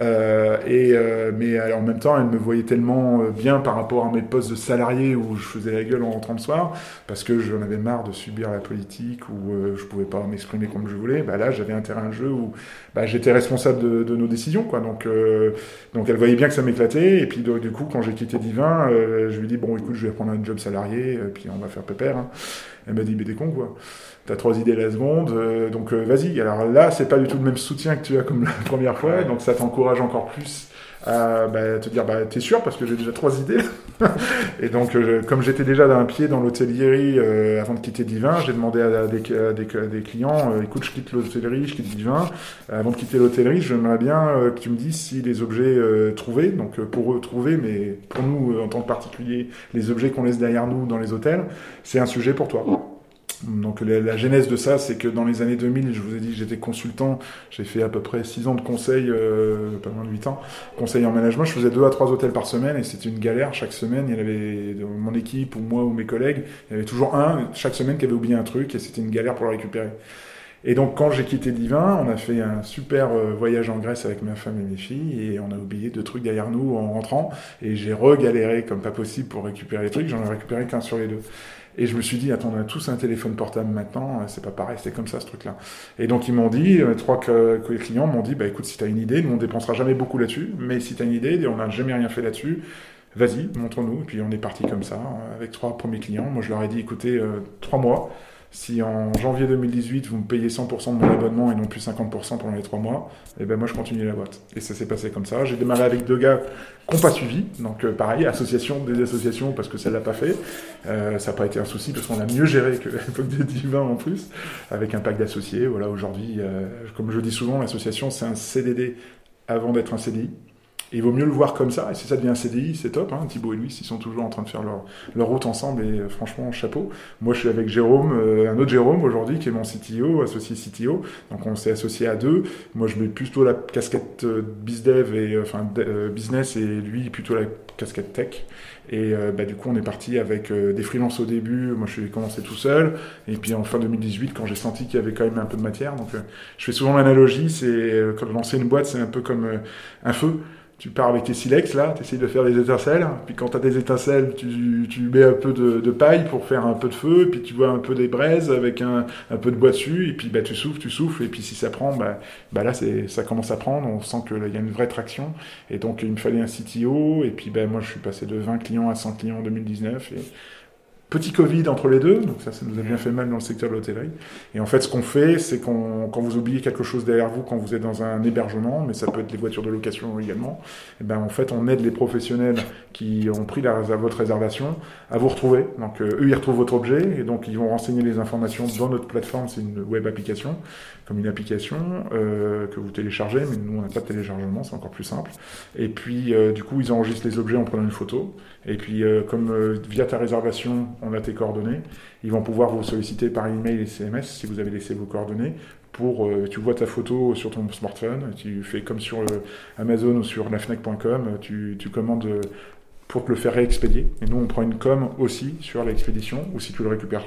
Et mais en même temps, elle me voyait tellement bien par rapport à mes postes de salarié où je faisais la gueule en rentrant le soir, parce que j'en avais marre de subir la politique où je pouvais pas m'exprimer comme je voulais. Bah là, j'avais un terrain de jeu où bah, j'étais responsable de, nos décisions, quoi. Donc euh, donc elle voyait bien que ça m'éclatait. Et puis du coup, quand j'ai quitté Divin, je lui dit bon, écoute, je vais prendre un job salarié, puis on va faire pépère. hein. Elle m'a dit mais t'es con quoi. T'as trois idées la seconde, euh, donc euh, vas-y. Alors là, c'est pas du tout le même soutien que tu as comme la première fois, donc ça t'encourage encore plus à bah, te dire bah t'es sûr parce que j'ai déjà trois idées. et donc euh, comme j'étais déjà d'un pied dans l'hôtellerie euh, avant de quitter Divin, j'ai demandé à, des, à des- à des clients euh, écoute je quitte l'hôtellerie, je quitte Divin. Euh, avant de quitter l'hôtellerie, j'aimerais bien euh, que tu me dises si les objets euh, trouvés, donc euh, pour eux trouvés, mais pour nous euh, en tant que particulier, les objets qu'on laisse derrière nous dans les hôtels, c'est un sujet pour toi. Donc la, la genèse de ça, c'est que dans les années 2000, je vous ai dit j'étais consultant, j'ai fait à peu près 6 ans de conseil, euh, pas moins de 8 ans, conseil en management, je faisais 2 à 3 hôtels par semaine et c'était une galère. Chaque semaine, il y avait mon équipe ou moi ou mes collègues, il y avait toujours un chaque semaine qui avait oublié un truc et c'était une galère pour le récupérer. Et donc quand j'ai quitté Divin, on a fait un super euh, voyage en Grèce avec ma femme et mes filles et on a oublié deux trucs derrière nous en rentrant. Et j'ai regaléré comme pas possible pour récupérer les trucs, j'en ai récupéré qu'un sur les deux. Et je me suis dit, attends, on a tous un téléphone portable maintenant, euh, c'est pas pareil, c'était comme ça ce truc-là. Et donc ils m'ont dit, euh, trois clients m'ont dit, bah écoute, si t'as une idée, nous on dépensera jamais beaucoup là-dessus, mais si t'as une idée, on n'a jamais rien fait là-dessus, vas-y, montre-nous. Et puis on est parti comme ça, euh, avec trois premiers clients. Moi je leur ai dit, écoutez, trois mois, si en janvier 2018 vous me payez 100% de mon abonnement et non plus 50% pendant les trois mois, et ben moi je continue la boîte. Et ça s'est passé comme ça. J'ai démarré avec deux gars qui n'ont pas suivi, donc euh, pareil, association, des associations parce que ça l'a pas fait. Euh, ça n'a pas été un souci parce qu'on a mieux géré que l'époque des divins en plus, avec un pack d'associés. Voilà, aujourd'hui, euh, comme je dis souvent, l'association c'est un CDD avant d'être un CDI. Il vaut mieux le voir comme ça, et si ça devient un CDI, c'est top. Hein. Thibaut et Louis, ils sont toujours en train de faire leur, leur route ensemble, et euh, franchement, chapeau. Moi, je suis avec Jérôme, euh, un autre Jérôme aujourd'hui, qui est mon CTO, associé CTO. Donc, on s'est associé à deux. Moi, je mets plutôt la casquette euh, bizdev et euh, enfin business, et lui plutôt la casquette tech. Et euh, bah, du coup, on est parti avec euh, des freelances au début. Moi, je suis commencé tout seul. Et puis en fin 2018, quand j'ai senti qu'il y avait quand même un peu de matière, donc euh, je fais souvent l'analogie, c'est quand lancer une boîte, c'est un peu comme un feu. Tu pars avec tes silex là, tu essayes de faire des étincelles, puis quand tu as des étincelles, tu, tu mets un peu de, de, paille pour faire un peu de feu, puis tu vois un peu des braises avec un, un peu de bois dessus, et puis bah, tu souffles, tu souffles, et puis si ça prend, bah, bah là ça commence à prendre, on sent qu'il y a une vraie traction, et donc il me fallait un CTO, et puis bah, moi je suis passé de 20 clients à 100 clients en 2019, et Petit Covid entre les deux, donc ça, ça nous a bien fait mal dans le secteur de l'hôtellerie. Et en fait, ce qu'on fait, c'est qu'on, quand vous oubliez quelque chose derrière vous, quand vous êtes dans un hébergement, mais ça peut être les voitures de location également, et eh ben en fait, on aide les professionnels qui ont pris la, votre réservation à vous retrouver. Donc euh, eux, ils retrouvent votre objet et donc ils vont renseigner les informations dans notre plateforme. C'est une web application, comme une application euh, que vous téléchargez, mais nous on n'a pas de téléchargement, c'est encore plus simple. Et puis euh, du coup, ils enregistrent les objets en prenant une photo. Et puis, euh, comme euh, via ta réservation, on a tes coordonnées, ils vont pouvoir vous solliciter par email et CMS si vous avez laissé vos coordonnées. Pour, euh, tu vois ta photo sur ton smartphone, tu fais comme sur Amazon ou sur lafnec.com, tu, tu commandes pour te le faire réexpédier. Et nous, on prend une com aussi sur l'expédition, ou si tu le récupères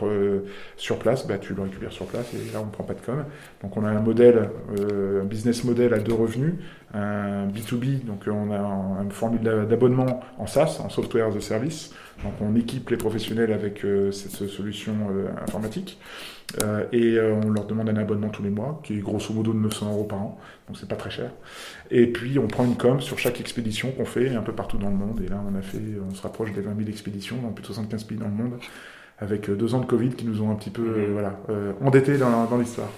sur place, bah, tu le récupères sur place, et là, on ne prend pas de com. Donc, on a un modèle, un business model à deux revenus, B2B, donc on a une formule d'abonnement en SaaS, en Software as a Service. Donc on équipe les professionnels avec euh, cette solution euh, informatique euh, et on leur demande un abonnement tous les mois, qui est grosso modo de 900 euros par an, donc c'est pas très cher. Et puis on prend une com sur chaque expédition qu'on fait un peu partout dans le monde. Et là on a fait, on se rapproche des 20 000 expéditions dans plus de 75 pays dans le monde, avec deux ans de Covid qui nous ont un petit peu mmh. voilà, endettés dans, dans l'histoire.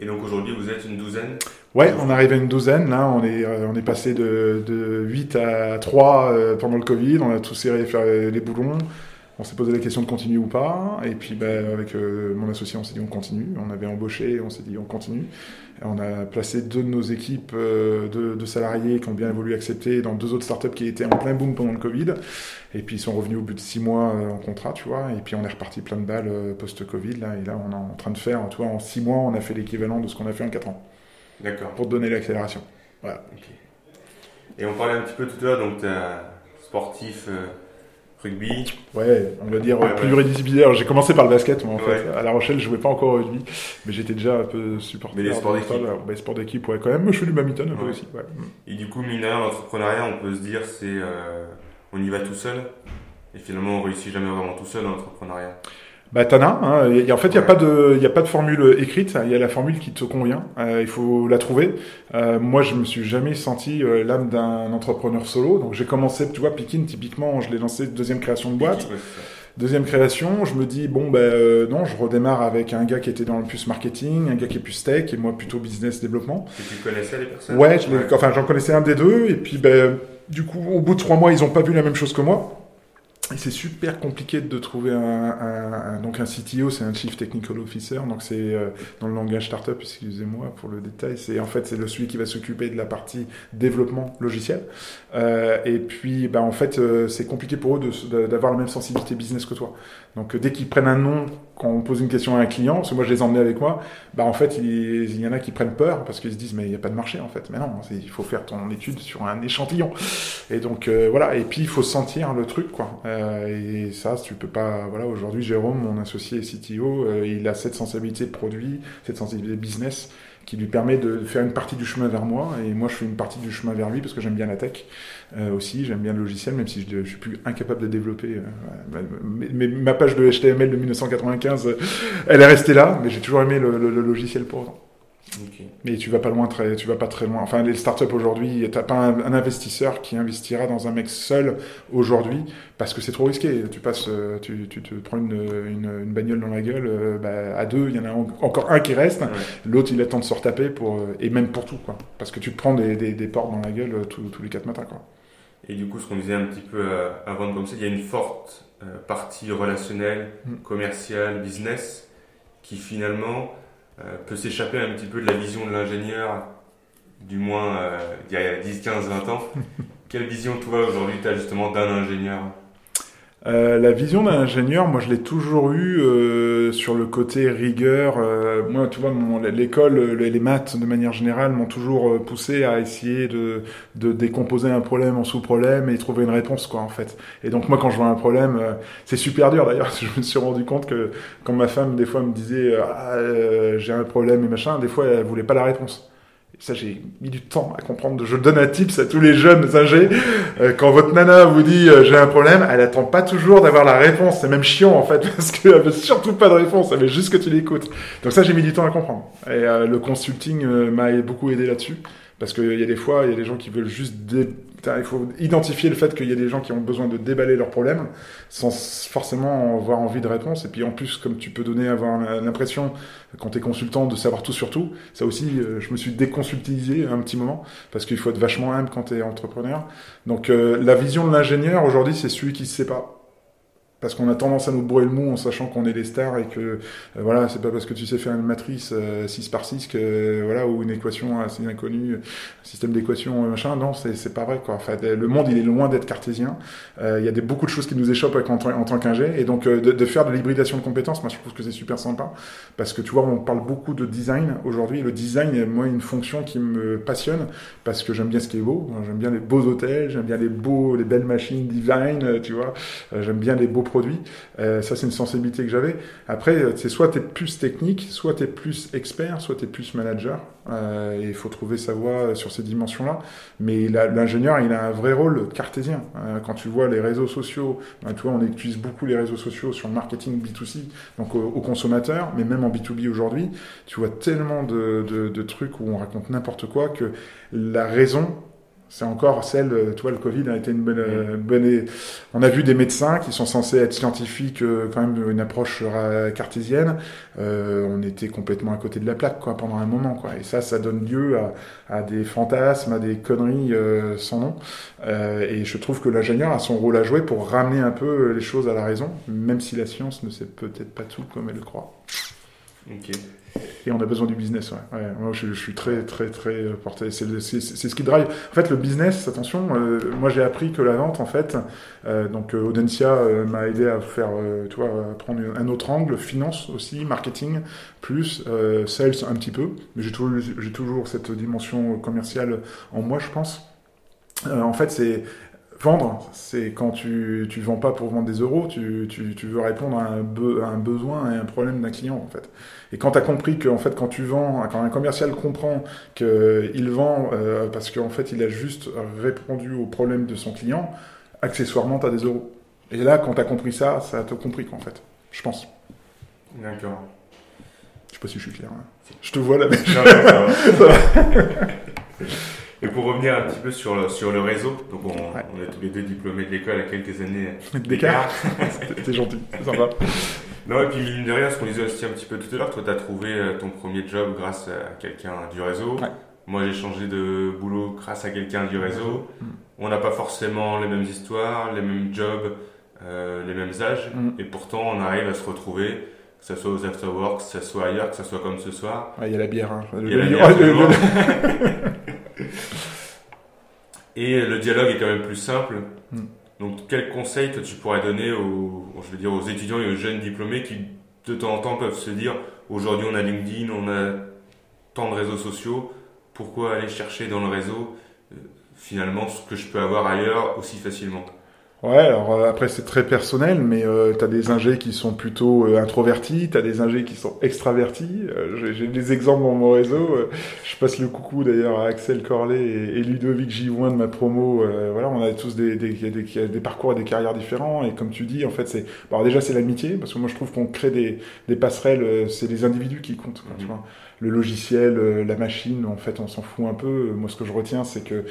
Et donc aujourd'hui, vous êtes une douzaine Ouais, on arrive à une douzaine. Là, on est, euh, on est passé de, de 8 à 3 euh, pendant le Covid. On a tous serré faire les boulons. On s'est posé la question de continuer ou pas. Et puis, ben, avec euh, mon associé, on s'est dit on continue. On avait embauché, on s'est dit on continue. on a placé deux de nos équipes de, de, salariés qui ont bien voulu accepter dans deux autres startups qui étaient en plein boom pendant le Covid. Et puis, ils sont revenus au bout de six mois en contrat, tu vois. Et puis, on est reparti plein de balles post-Covid. Là, et là, on est en train de faire, tu vois, en six mois, on a fait l'équivalent de ce qu'on a fait en quatre ans. D'accord. Pour te donner l'accélération. Voilà. Et on parlait un petit peu tout à l'heure, donc sportif euh, rugby. Ouais, on va dire ouais, pluridisciplinaire. J'ai commencé par le basket, moi, en fait. À La Rochelle, je jouais pas encore au rugby, mais j'étais déjà un peu supporter. Mais les sports d'équipe Les sports d'équipe, ouais, quand même. Moi, je fais du badminton un peu aussi. Et du coup, mineur, l'entrepreneuriat, on peut se dire, c'est euh, on y va tout seul. Et finalement, on réussit jamais vraiment tout seul dans l'entrepreneuriat. Bah t'en as. Hein. en fait, il n'y a pas de, il a pas de formule écrite. Il y a la formule qui te convient. Euh, il faut la trouver. Euh, moi, je me suis jamais senti euh, l'âme d'un entrepreneur solo. Donc j'ai commencé, tu vois, Pikin, typiquement, je l'ai lancé deuxième création de boîte. Deuxième création, je me dis bon ben euh, non, je redémarre avec un gars qui était dans le plus marketing, un gars qui est plus tech et moi plutôt business développement. Et tu connaissais les personnes? Ouais, enfin j'en connaissais un des deux et puis ben du coup au bout de trois mois ils ont pas vu la même chose que moi. Et c'est super compliqué de trouver un, un, donc un CTO, c'est un Chief Technical Officer, donc c'est euh, dans le langage startup, excusez-moi pour le détail, c'est en fait c'est celui qui va s'occuper de la partie développement logiciel. Euh, et puis bah, en fait euh, c'est compliqué pour eux d'avoir la même sensibilité business que toi. Donc dès qu'ils prennent un nom, quand on pose une question à un client, parce que moi je les emmenais avec moi, bah en fait il, y en a qui prennent peur parce qu'ils se disent mais il n'y a pas de marché en fait. Mais non, il faut faire ton étude sur un échantillon. Et donc voilà, et puis il faut sentir le truc quoi. Euh, et ça, tu peux pas. Voilà, aujourd'hui, Jérôme, mon associé CTO, euh, il a cette sensibilité produit, cette sensibilité business qui lui permet de faire une partie du chemin vers moi. Et moi je fais une partie du chemin vers lui parce que j'aime bien la tech euh, aussi, j'aime bien le logiciel même si je, je suis plus incapable de développer. mais, ma page de HTML de 1995, elle est restée là, mais j'ai toujours aimé le, le, le logiciel pour Mais tu vas pas loin, très, tu vas pas très loin. Enfin, les startups aujourd'hui, t'as pas un, investisseur qui investira dans un mec seul aujourd'hui parce que c'est trop risqué. Tu passes, euh, tu, tu te prends une, une, une, bagnole dans la gueule, euh, bah, à deux, il y en a encore un qui reste, l'autre il attend de se retaper pour, euh, et même pour tout, quoi. Parce que tu te prends des, des, des portes dans la gueule tous, tous les quatre matins, quoi. Et du coup, ce qu'on disait un petit peu avant de commencer, il y a une forte partie relationnelle, mm. commerciale, business, qui finalement peut s'échapper un petit peu de la vision de l'ingénieur, du moins euh, il y a 10, 15, 20 ans. Quelle vision toi aujourd'hui tu as justement d'un ingénieur? Euh, la vision d'un ingénieur, moi je l'ai toujours eu euh, sur le côté rigueur. Euh, moi, tu vois, l'école, les maths de manière générale m'ont toujours poussé à essayer de, de, décomposer un problème en sous-problème et trouver une réponse, quoi, en fait. Et donc moi, quand je vois un problème, c'est super dur d'ailleurs. Je me suis rendu compte que quand ma femme des fois me disait ah, j'ai un problème et machin, des fois elle voulait pas la réponse Ça, j'ai mis du temps à comprendre. Je donne un tips à tous les jeunes ingés. Euh, quand votre nana vous dit euh, j'ai un problème, elle attend pas toujours d'avoir la réponse. C'est même chiant en fait parce qu'elle veut surtout pas de réponse. Elle veut juste que tu l'écoutes. Donc ça, j'ai mis du temps à comprendre. Et euh, le consulting m'a beaucoup aidé là-dessus. Parce qu'il y a des fois, il y a des gens qui veulent juste... dé- Il faut identifier le fait qu'il y a des gens qui ont besoin de déballer leurs problèmes sans forcément avoir envie de réponse. Et puis en plus, comme tu peux donner, avoir l'impression, quand tu es consultant, de savoir tout sur tout, ça aussi, euh, je me suis déconsultisé un petit moment, parce qu'il faut être vachement humble quand tu es entrepreneur. Donc euh, la vision de l'ingénieur, aujourd'hui, c'est celui qui se sait pas. Parce qu'on a tendance à nous bourrer le mou en sachant qu'on est des stars et que euh, voilà, c'est pas parce que tu sais faire une matrice euh, 6 par 6 que euh, voilà ou une équation assez inconnue, un système d'équations euh, machin, non, c'est pas vrai quoi. Enfin, le monde il est loin d'être cartésien. Euh, Il y a des, beaucoup de choses qui nous échappent en, tant- qu'ingé et donc euh, de, faire de l'hybridation de compétences, moi je trouve que c'est super sympa parce que tu vois, on parle beaucoup de design aujourd'hui. Le design moi une fonction qui me passionne parce que j'aime bien ce qui est beau, j'aime bien les beaux hôtels, j'aime bien les beaux, les belles machines euh, tu vois, Euh, j'aime bien les beaux Euh, ça, c'est une sensibilité que j'avais. Après, euh, c'est soit tu es plus technique, soit tu es plus expert, soit tu es plus manager. Euh, il faut trouver sa voie sur ces dimensions-là. Mais l'ingénieur, il a un vrai rôle cartésien. Quand tu vois les réseaux sociaux, tu vois, on utilise beaucoup les réseaux sociaux sur le marketing B2C, donc aux, aux consommateurs, mais même en B2B aujourd'hui, tu vois tellement de, de trucs où on raconte n'importe quoi que la raison, c'est encore celle, euh, tu le Covid a été une bonne, euh, bonne. On a vu des médecins qui sont censés être scientifiques, euh, quand même une approche cartésienne. On était complètement à côté de la plaque, quoi, pendant un moment, quoi. Et ça, ça donne lieu à, des fantasmes, à des conneries sans nom. Et je trouve que l'ingénieur a son rôle à jouer pour ramener un peu les choses à la raison, même si la science ne sait peut-être pas tout comme elle le croit. Et on a besoin du business, ouais. moi, je, suis très, très, très euh, porté. C'est ce qui drive. En fait, le business, attention, euh, moi j'ai appris que la vente, en fait, euh, donc Audencia m'a aidé à faire, tu prendre un autre angle, finance aussi, marketing, plus sales un petit peu. Mais j'ai toujours, toujours cette dimension commerciale en moi, je pense. En fait, c'est vendre, c'est quand tu tu vends pas pour vendre des euros, tu, tu, tu veux répondre à un, be- à un besoin et un problème d'un client en fait. Et quand tu as compris que en fait quand tu vends, quand un commercial comprend qu'il vend euh, parce qu'en fait il a juste répondu au problème de son client, accessoirement tu as des euros. Et là quand tu as compris ça, ça t'a compris quoi en fait. Je pense. D'accord. Je sais pas si je suis clair. hein. Je te vois là. mais- Et pour revenir un petit peu sur le, sur le réseau, donc on, Ouais. on est tous les deux diplômés de l'école à quelques années D'écart. T'es gentil, c'est sympa. Non, et puis mine de rien, ce qu'on disait aussi un petit peu tout à l'heure, toi, tu as trouvé euh, ton premier job grâce à quelqu'un du réseau. Ouais. Moi, j'ai changé de boulot grâce à quelqu'un du réseau. Mm. On n'a pas forcément les mêmes histoires, les mêmes jobs, euh, les mêmes âges, Mm. et pourtant, on arrive à se retrouver, que ce soit aux afterworks, que ce soit ailleurs, que ce soit comme ce soir. Ouais, Il y a la bière. Hein. Il y a la Le- bière, le- le-. Et le dialogue est quand même plus simple. Mm. Donc, quel conseil toi, tu pourrais donner aux, je veux dire, aux étudiants et aux jeunes diplômés qui, de temps en temps, peuvent se dire aujourd'hui, on a LinkedIn, on a tant de réseaux sociaux, pourquoi aller chercher dans le réseau euh, finalement ce que je peux avoir ailleurs aussi facilement? Ouais, alors euh, après c'est très personnel, mais euh, t'as des ingés qui sont plutôt euh, introvertis, t'as des ingés qui sont extravertis. Euh, J'ai des exemples dans mon réseau. euh, je passe le coucou d'ailleurs à Axel Corlet et, et Ludovic Givoin de ma promo. euh, voilà, on a tous des, des, des, des parcours et des carrières différents. Et comme tu dis, en fait, c'est bon, alors déjà c'est l'amitié, parce que moi je trouve qu'on crée des, des passerelles. C'est les individus qui comptent. quoi, tu Mhm. vois. Le logiciel, euh, la machine, en fait, on s'en fout un peu. Moi, ce que je retiens, c'est que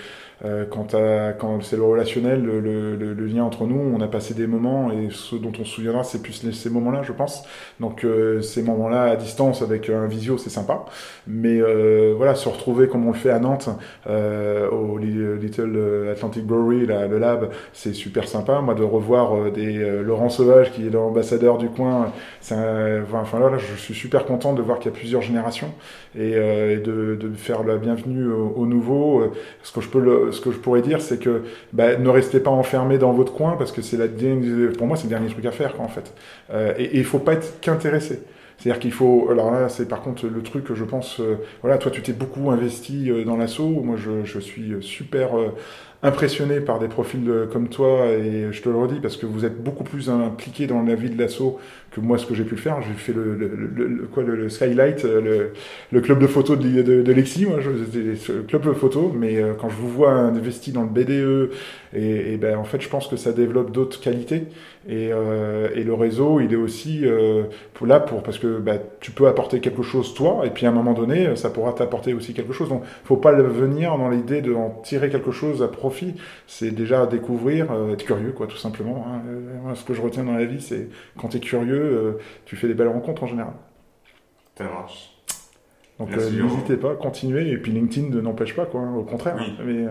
euh, quand, quand c'est le relationnel, le, le- le- lien entre nous, on a passé des moments et ce dont on se souviendra, c'est plus ces moments-là, je pense. Donc euh, ces moments-là à distance avec un visio, c'est sympa. Mais euh, voilà, se retrouver comme on le fait à Nantes, euh, au Li- Little Atlantic Brewery, là, le lab, c'est super sympa. Moi, de revoir euh, des euh, Laurent Sauvage, qui est l'ambassadeur du coin, c'est enfin, là, je suis super content de voir qu'il y a plusieurs générations et, euh, de, faire la bienvenue aux, aux nouveaux. Euh, Ce que je peux, ce que je pourrais dire, c'est que bah, ne restez pas enfermé dans votre coin parce que c'est la pour moi c'est le dernier truc à faire quoi, en fait. Euh, et, il faut pas être qu'intéressé. C'est-à-dire qu'il faut. Alors là, c'est par contre le truc que je pense. voilà, toi, tu t'es beaucoup investi dans l'assaut. Moi, je, suis super impressionné par des profils de- comme toi et je te le redis parce que vous êtes beaucoup plus impliqué dans la vie de l'assaut que moi ce que j'ai pu faire. J'ai fait le, le, le- le- quoi, le, Skylight, euh, le, club de photo de, de, de Lexi, moi je le club de photo, mais euh, quand je vous vois investi dans le BDE et, et ben en fait je pense que ça développe d'autres qualités. Et, euh, et le réseau il est aussi euh, pour là pour parce que bah, tu peux apporter quelque chose toi et puis à un moment donné ça pourra t'apporter aussi quelque chose. Donc faut pas venir dans l'idée de en tirer quelque chose à profit c'est déjà découvrir euh, être curieux quoi tout simplement hein. Euh, moi, ce que je retiens dans la vie c'est quand tu es curieux euh, tu fais des belles rencontres en général Ça marche. donc n'hésitez pas, continuez. Et puis LinkedIn ne n'empêche pas, quoi. hein, au contraire. Oui. Mais,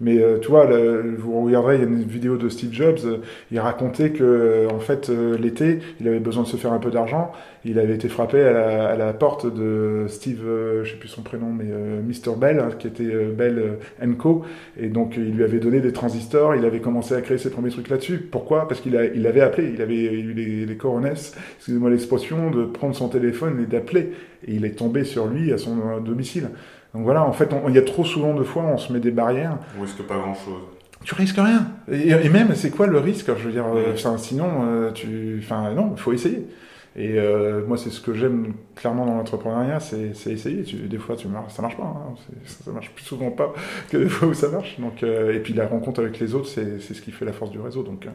mais euh, tu vois, le- vous regarderez, il y a une vidéo de Steve Jobs. euh, il racontait que, euh, en fait, euh, l'été, il avait besoin de se faire un peu d'argent. Il avait été frappé à la, à la porte de Steve, euh, je sais plus son prénom, mais Mr. Bell, hein, qui était Bell Co. Et donc, il lui avait donné des transistors. Il avait commencé à créer ses premiers trucs là-dessus. Pourquoi? Parce qu'il il l'avait appelé. Il avait eu les, les coronesses, excusez-moi l'expression, de prendre son téléphone et d'appeler et il est tombé sur lui à son domicile. Donc voilà, en fait, il y a trop souvent de fois, on se met des barrières. On risque pas grand chose. Tu risques rien. Et, et même, c'est quoi le risque Je veux dire, euh, Ouais. sinon, euh, tu, enfin, non, il faut essayer. Et euh, moi, c'est ce que j'aime clairement dans l'entrepreneuriat, c'est c'est essayer. Tu, des fois, tu marches, ça marche pas. Hein. Ça marche plus souvent pas que des fois où ça marche. Donc, euh, et puis la rencontre avec les autres, c'est c'est ce qui fait la force du réseau. Donc, euh,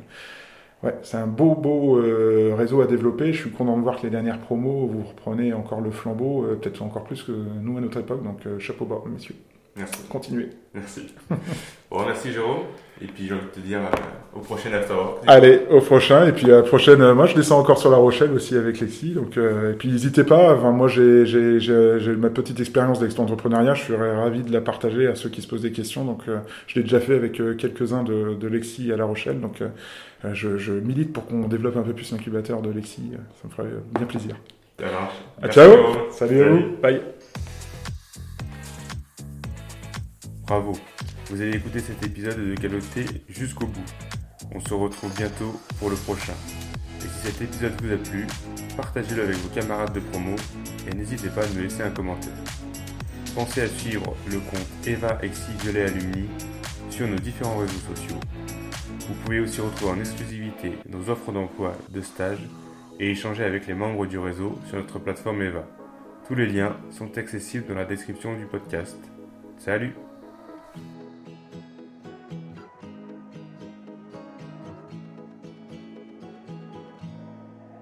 ouais, c'est un beau, beau euh, réseau à développer. Je suis content de voir que les dernières promos, vous reprenez encore le flambeau, euh, peut-être encore plus que nous à notre époque. Donc, euh, chapeau bas, messieurs. Merci. Continuez. Merci. bon, merci Jérôme. Et puis j'ai envie de te dire euh, au prochain After Work. Allez, au prochain. Et puis à la prochaine, euh, moi je descends encore sur La Rochelle aussi avec Lexi. Donc, euh, et puis n'hésitez pas, enfin, moi j'ai ma petite expérience d'extra-entrepreneuriat, je serais ravi de la partager à ceux qui se posent des questions. Donc je l'ai déjà fait avec quelques-uns de, de Lexi à La Rochelle. Donc je, je milite pour qu'on développe un peu plus l'incubateur de Lexi. Ça me ferait bien plaisir. Ça marche. Merci, ciao Jérôme. Salut à vous Bye Bravo. Vous avez écouté cet épisode de Caloté jusqu'au bout. On se retrouve bientôt pour le prochain. Et si cet épisode vous a plu, partagez-le avec vos camarades de promo et n'hésitez pas à nous laisser un commentaire. Pensez à suivre le compte Eva Exi Violet Alumni sur nos différents réseaux sociaux. Vous pouvez aussi retrouver en exclusivité nos offres d'emploi, de stage et échanger avec les membres du réseau sur notre plateforme Eva. Tous les liens sont accessibles dans la description du podcast. Salut